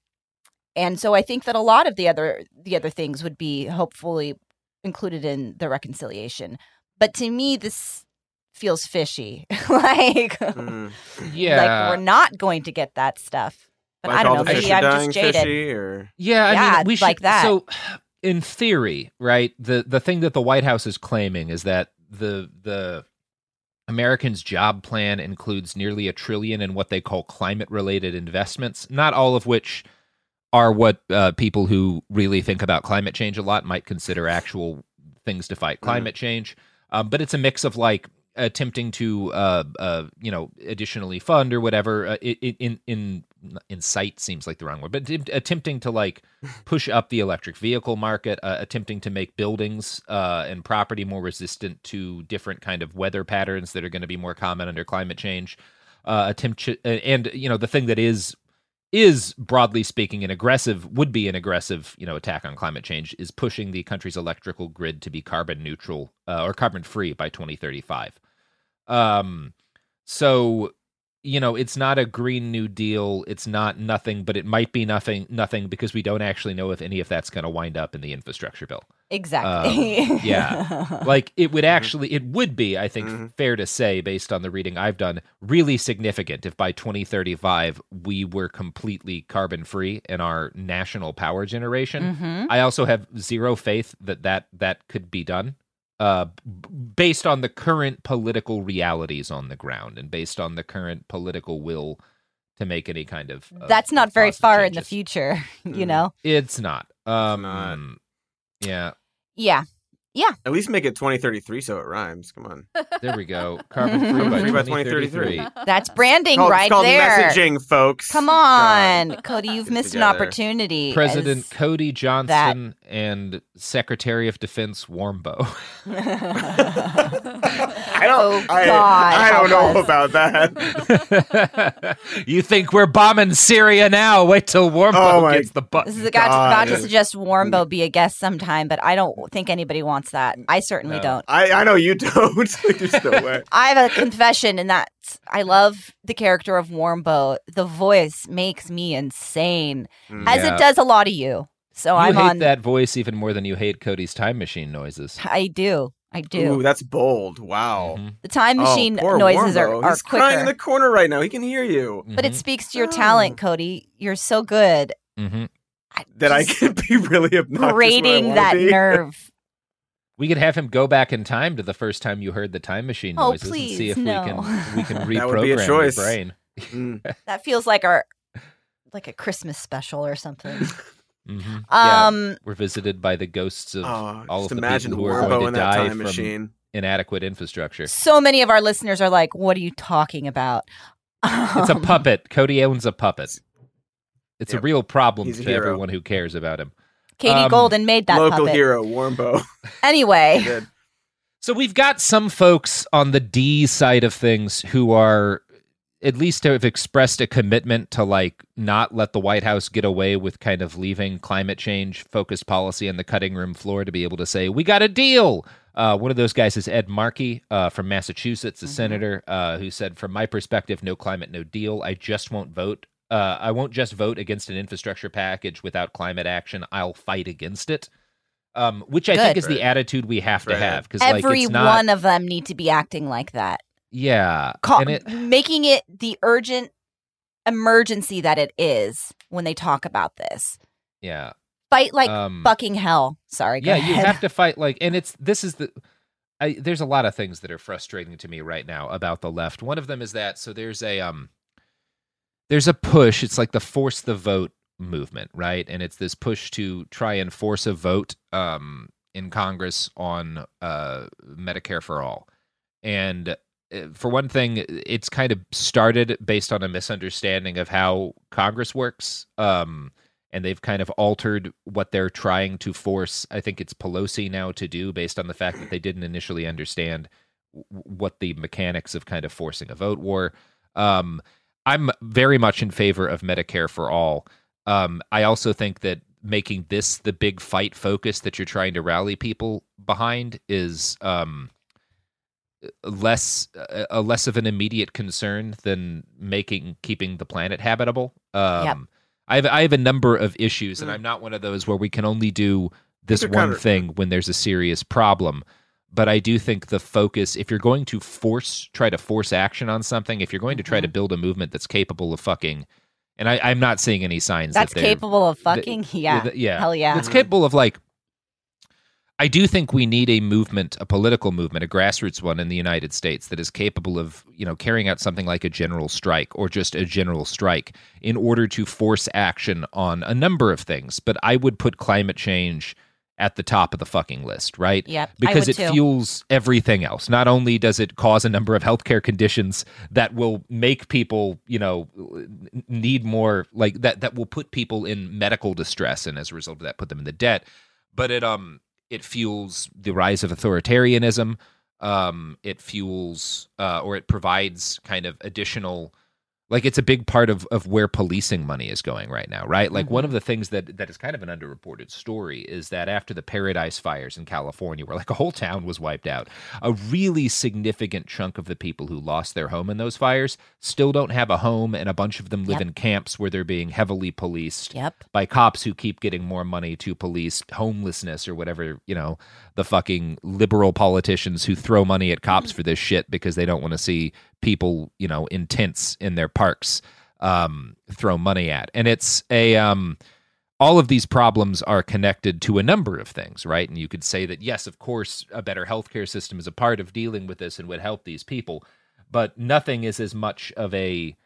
and so I think that a lot of the other the other things would be hopefully included in the reconciliation. But to me this feels fishy. like Mm. Yeah, like we're not going to get that stuff. But like I don't know, maybe I'm just jaded. fishy, or Yeah, I Yeah, mean, we should, like that. So, in theory, right, the the thing that the White House is claiming is that the the Americans' job plan includes nearly a trillion in what they call climate related investments, not all of which are what uh, people who really think about climate change a lot might consider actual things to fight climate change. Um, but it's a mix of like attempting to, uh, uh, you know, additionally fund or whatever. Uh, in in incite seems like the wrong word, but att- attempting to like push up the electric vehicle market, uh, attempting to make buildings uh, and property more resistant to different kind of weather patterns that are going to be more common under climate change. Uh, attempt to, and you know the thing that is is broadly speaking an aggressive would be an aggressive you know attack on climate change is pushing the country's electrical grid to be carbon neutral uh, or carbon free by 2035 um so you know it's not a green new deal it's not nothing but it might be nothing nothing because we don't actually know if any of that's going to wind up in the infrastructure bill Exactly. Um, yeah. like it would actually it would be i think Mhm. fair to say based on the reading i've done really significant if by 2035 we were completely carbon free in our national power generation hmm i also have zero faith that that that could be done uh based on the current political realities on the ground and based on the current political will to make any kind of, of That's not very positive far in the future, you Mm. know? it's not um not. yeah Yeah. At least make it 2033 so it rhymes. Come on. There we go. Carbon free by, 2033. That's branding Called- right it's called there. messaging, folks. Come God. on, Cody, you've Get missed an opportunity. President Cody Johnston and Secretary of Defense Warmbo. I don't. Oh, I, God, I don't know us. about that. you think we're bombing Syria now? Wait till Warmbo Oh gets the butt. This is a guy about to suggest Warmbo be a guest sometime, but I don't think anybody wants that. I certainly No. don't. I, I know you don't. There's no way. I have a confession, and that's I love the character of Warmbo. The voice makes me insane, Mm. as Yeah. it does a lot of you. So you I'm hate on. that voice even more than you hate Cody's time machine noises. I do. I do. Ooh, that's bold. Wow. Mhm. the time machine oh, poor noises are, are He's crying in the corner right now. He can hear you. but it Mhm. speaks to your Oh. talent, Cody. You're so good. Mhm. That I just can be really obnoxious. when I grating wanna that be. nerve. We could have him go back in time to the first time you heard the time machine Oh, noises and see if no. we can we can reprogram That would be a your brain. Mm. That feels like our like a Christmas special or something. Mhm. Yeah, Um, we're visited by the ghosts of Oh, all of the people who are Warmbo going to in that die time from machine. inadequate infrastructure. so many of our listeners are like, "What are you talking about?" It's a Um, puppet. Cody owns a puppet. It's Yep. a real problem a to hero. everyone who cares about him. Katie Um, Golden made that Local puppet. hero, Warmbo. Anyway, So we've got some folks on the D side of things who are at least to have expressed a commitment to like not let the White House get away with kind of leaving climate change focused policy on the cutting room floor to be able to say we got a deal. Uh, one of those guys is Ed Markey uh, from Massachusetts, a senator uh, who said, "From my perspective, no climate, no deal. I just won't vote. Uh, I won't just vote against an infrastructure package without climate action. I'll fight against it." Um, which I think Good. is the attitude we have to have because like every it's not one of them need to be acting like that, yeah, Ca- and it, making it the urgent emergency that it is when they talk about this. yeah, Fight like Um, fucking hell. Sorry. Yeah. You have to fight like, and it's this is the. I, there's a lot of things that are frustrating to me right now about the left. One of them is that so there's a um, there's a push. It's like the force the vote movement, right? And it's this push to try and force a vote um in Congress on uh Medicare for all, and for one thing, it's kind of started based on a misunderstanding of how Congress works. Um, and they've kind of altered what they're trying to force. I think it's Pelosi now to do based on the fact that they didn't initially understand what the mechanics of kind of forcing a vote were. Um, I'm very much in favor of Medicare for all. Um, I also think that making this the big fight focus that you're trying to rally people behind is um, less a a less of an immediate concern than making keeping the planet habitable. Um, Yep. I have I have a number of issues, and Mm. I'm not one of those where we can only do this These are one kind thing when there's a serious problem. But I do think the focus, if you're going to force, try to force action on something, if you're going to try to Mm-hmm. build a movement that's capable of fucking, and I, I'm not seeing any signs That's that capable of fucking. yeah. yeah, Hell yeah. It's capable of like. I do think we need a movement, a political movement, a grassroots one in the United States that is capable of, you know, carrying out something like a general strike or just a general strike in order to force action on a number of things. But I would put climate change at the top of the fucking list, right? Yep, I Because it too. fuels everything else. Not only does it cause a number of healthcare conditions that will make people, you know, need more like that that will put people in medical distress and as a result of that put them in the debt, but it um it fuels the rise of authoritarianism. Um, it fuels uh, or it provides kind of additional like it's a big part of of where policing money is going right now right like one mm-hmm. of the things that that is kind of an underreported story is that after the paradise fires in california where like a whole town was wiped out a really significant chunk of the people who lost their home in those fires still don't have a home and a bunch of them live Yep. in camps where they're being heavily policed Yep. by cops who keep getting more money to police homelessness or whatever, you know, the fucking liberal politicians who throw money at cops for this shit because they don't want to see people, you know, in tents in their parks um throw money at. And it's a um all of these problems are connected to a number of things, right? And you could say that yes, of course, a better healthcare system is a part of dealing with this and would help these people, but nothing is as much of a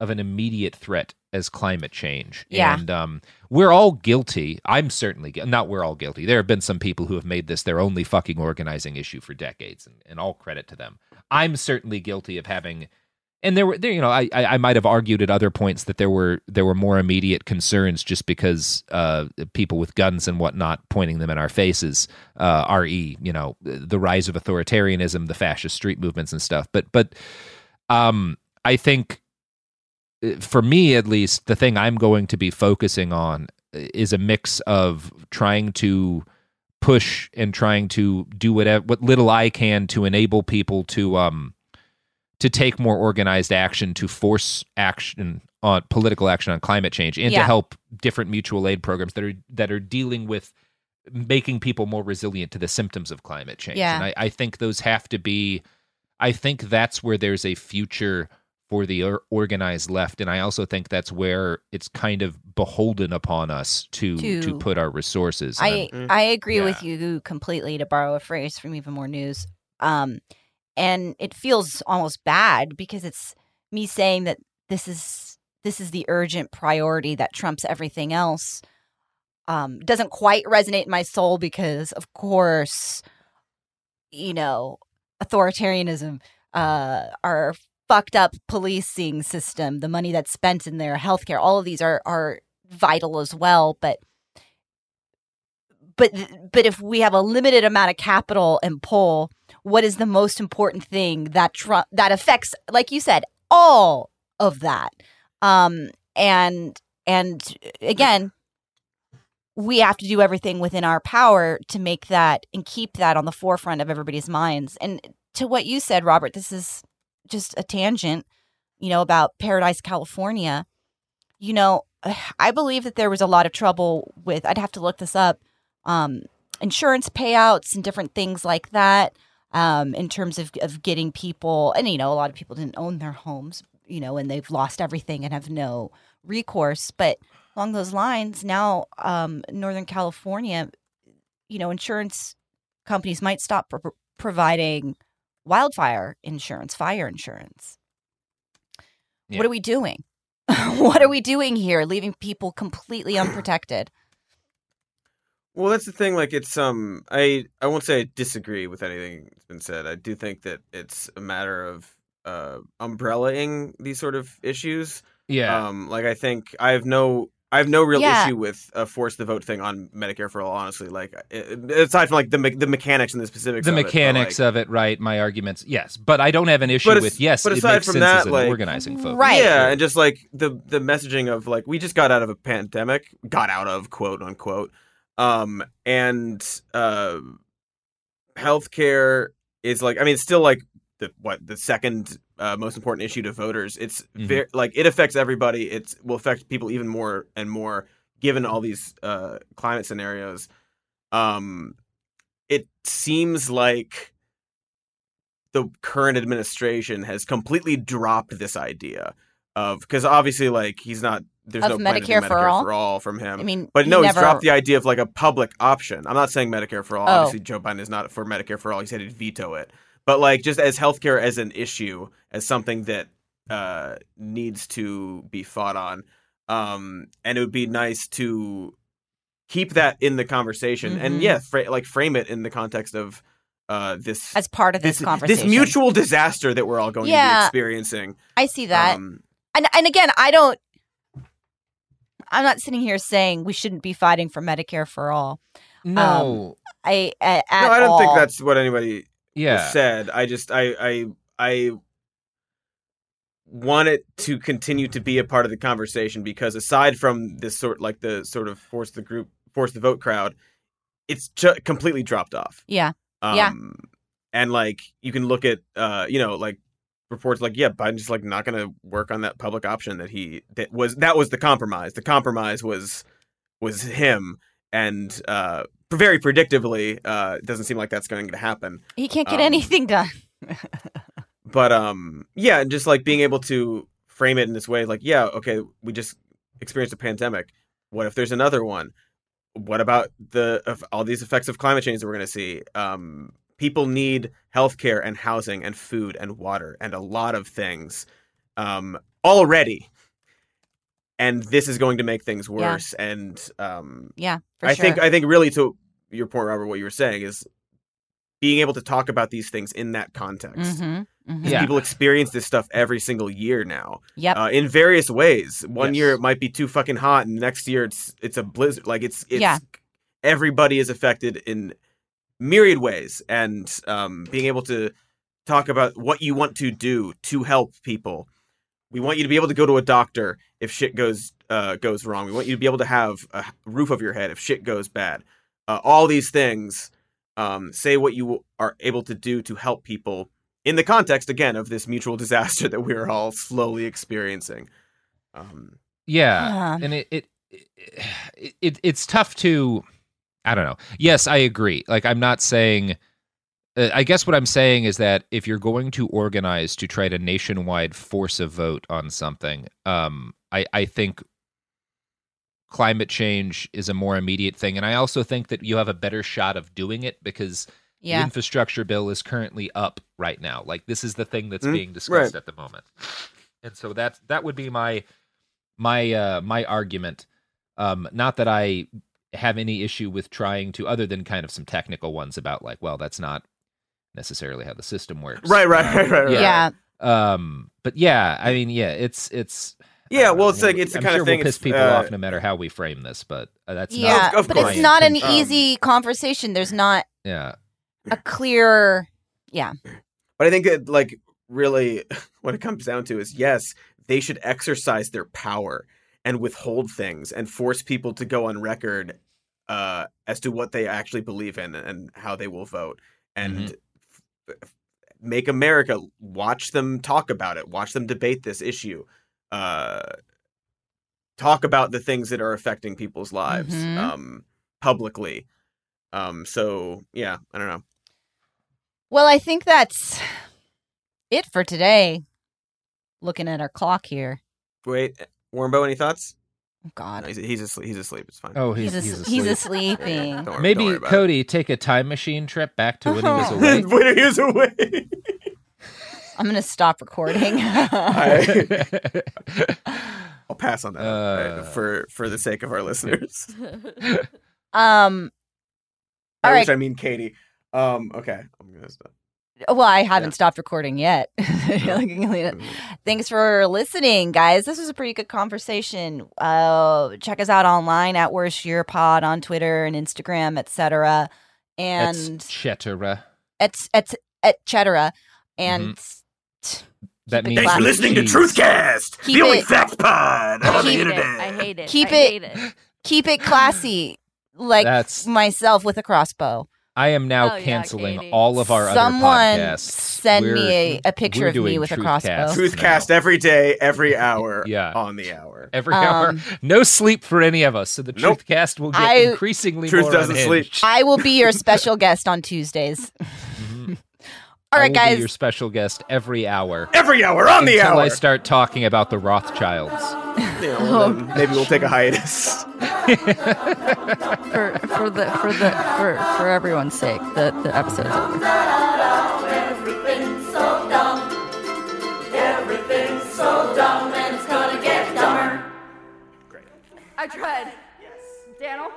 of an immediate threat as climate change. Yeah. And um, we're all guilty. I'm certainly not. We're all guilty. There have been some people who have made this their only fucking organizing issue for decades, and, and all credit to them. I'm certainly guilty of having. And there were there, you know, I, I I might have argued at other points that there were there were more immediate concerns just because uh, people with guns and whatnot pointing them in our faces, uh, re you know the rise of authoritarianism, the fascist street movements and stuff. But but um, I think for me at least, the thing I'm going to be focusing on is a mix of trying to push and trying to do whatever what little I can to enable people to um to take more organized action to force action on political action on climate change and to help different mutual aid programs that are that are dealing with making people more resilient to the symptoms of climate change. Yeah. And I, I think those have to be I think that's where there's a future for the organized left and I also think that's where it's kind of beholden upon us to to, To- put our resources. I I'm- Mm. I agree yeah. with you completely. To borrow a phrase from even more news, um, and it feels almost bad because it's me saying that this is this is the urgent priority that trumps everything else. Um, doesn't quite resonate in my soul because, of course, you know, authoritarianism, uh, our fucked up policing system, the money that's spent in their healthcare, all of these are are vital as well. But but but if we have a limited amount of capital and pull, what is the most important thing that Trump that affects, like you said, all of that? Um, and and again, we have to do everything within our power to make that and keep that on the forefront of everybody's minds. And to what you said, Robert, this is just a tangent, you know, about Paradise, California. You know, I believe that there was a lot of trouble with, I'd have to look this up, um, insurance payouts and different things like that um, in terms of, of getting people. And, you know, a lot of people didn't own their homes, you know, and they've lost everything and have no recourse. But along those lines, now um, Northern California, you know, insurance companies might stop pro- providing wildfire insurance, fire insurance. Yeah. What are we doing? what are we doing here, leaving people completely unprotected? Well, that's the thing. Like, it's um, I I won't say I disagree with anything that's been said. I do think that it's a matter of uh, umbrellaing these sort of issues. yeah. Um, like I think I have no I have no real Yeah. issue with a force the vote thing on Medicare for all. Honestly, like aside from like the me- the mechanics and the specifics, the of it, but, mechanics like- of it, right? My arguments, yes, but I don't have an issue But with yes. but it aside makes from sense that, like- organizing folks, Right. Yeah, and just like the the messaging of like we just got out of a pandemic, got out of quote unquote, um, and uh, healthcare is like I mean it's still like the what the second uh, most important issue to voters. It's Mhm. very like it affects everybody. It will affect people even more and more given all these uh, climate scenarios. Um, it seems like the current administration has completely dropped this idea of because obviously like he's not there's Of no plan Medicare for Medicare all? for all from him. I mean, but he no, he's dropped the idea of like a public option. I'm not saying Medicare for all. Oh. Obviously, Joe Biden is not for Medicare for all. He said he'd veto it. But like just as healthcare as an issue, as something that uh, needs to be fought on, um, and it would be nice to keep that in the conversation, and Mhm. yeah, fra- like frame it in the context of uh, this As part of this, this conversation, this mutual disaster that we're all going to be experiencing. I see that. Um, and and again, I don't. I'm not sitting here saying we shouldn't be fighting for Medicare for all. No. I at, at no, I don't think that's what anybody yeah. was said. I just I I I want it to continue to be a part of the conversation because aside from this sort like the sort of force the group force the vote crowd, it's ju- completely dropped off. Yeah. Um, Yeah. And like you can look at uh you know like reports like yeah Biden's just like not going to work on that public option that he that was that was the compromise. The compromise was was him and uh very predictably uh it doesn't seem like that's going to happen. He can't get Um, anything done. But um yeah, and just like being able to frame it in this way like yeah, okay, we just experienced a pandemic. What if there's another one? What about the of all these effects of climate change that we're going to see? Um people need healthcare and housing and food and water and a lot of things um already. And this is going to make things Yeah. worse and um Yeah, for I sure. think I think really to your point, Robert, what you were saying is being able to talk about these things in that context. Mhm, mhm. Yeah. people experience this stuff every single year now, Yep. uh, in various ways. One Yes. year it might be too fucking hot, and next year it's it's a blizzard. Like it's it's Yeah. everybody is affected in myriad ways, and um, being able to talk about what you want to do to help people. We want you to be able to go to a doctor if shit goes uh, goes wrong. We want you to be able to have a roof over your head if shit goes bad. Uh, all these things. Um, say what you are able to do to help people in the context again of this mutual disaster that we're all slowly experiencing. Um, Yeah, Yeah. and it it, it it it's tough to I don't know. Yes, I agree. Like I'm not saying I guess what I'm saying is that if you're going to organize to try to nationwide force a vote on something, um I I think climate change is a more immediate thing and I also think that you have a better shot of doing it because the infrastructure bill is currently up right now. Like this is the thing that's Mm, being discussed right. at the moment. And so that that would be my my uh my argument. Um not that I have any issue with trying to other than kind of some technical ones about like, well, that's not necessarily how the system works. Right, right, Um, right, right, right. Yeah. yeah. Um but yeah, I mean, yeah, it's it's yeah, well, it's like it's the I'm kind sure of thing. We'll piss people uh, off no matter how we frame this, but uh, that's Yeah, not Of but course. it's not an Um, easy conversation. There's not yeah. a clear. Yeah. But I think that like really what it comes down to is yes, they should exercise their power and withhold things and force people to go on record uh, as to what they actually believe in and how they will vote and f- f- make America watch them talk about it, watch them debate this issue. Uh, talk about the things that are affecting people's lives Mhm. um, publicly. Um, so yeah, I don't know. Well, I think that's it for today. Looking at our clock here. Wait, Warrenbo, any thoughts? Oh, God. No, he's, he's asleep. He's asleep. It's fine. Oh, he's He's, he's, asleep. he's a sleeping. Don't Maybe worry about Cody take a time machine trip back to when he was awake. when he was away. I'm going to stop recording. I, will pass on that Uh. uh, for for the sake of our listeners. um, By All which right. I mean Katie. Um. Okay. I'm gonna stop. Well, I haven't Yeah. stopped recording yet. Thanks for listening, guys. This was a pretty good conversation. Uh, check us out online at Worst Year Pod on Twitter and Instagram, etc. And Etcetera. et et et cetera. And Mm-hmm. That means Thanks for with listening to cheese. Truthcast, Keep the only it- fact pod I hate it. I hate it. Keep I it- hate it. keep it classy, like That's- myself with a crossbow. I am now Oh, canceling Katie. all of our Someone other podcasts. Someone send We're- me a, a picture of me doing with a Truthcast. crossbow. Truthcast every day, every hour. Yeah. On the hour. Every hour, Um, no sleep for any of us. So the Nope. Truthcast will get I- increasingly Truth more doesn't sleep. I will be your special guest on Tuesdays. Mhm. All I'll guys. Be your special guest every hour. Every hour on the hour until hour. I start talking about the Rothschilds. You know, well, oh. then maybe we'll take a hiatus. For for the for the for for everyone's sake, the the episode's over. Everything's so dumb. Everything's so dumb, and it's gonna get dumber. I tried. Yes. Daniel.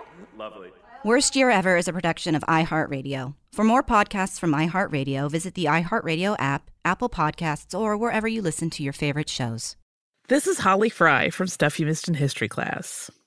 Worst Year Ever is a production of iHeartRadio. For more podcasts from iHeartRadio, visit the iHeartRadio app, Apple Podcasts, or wherever you listen to your favorite shows. This is Holly Fry from Stuff You Missed in History class.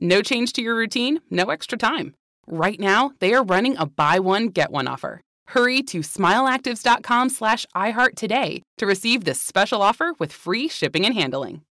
No change to your routine, no extra time. Right now, they are running a buy one, get one offer. Hurry to smileactives.com slash iHeart today to receive this special offer with free shipping and handling.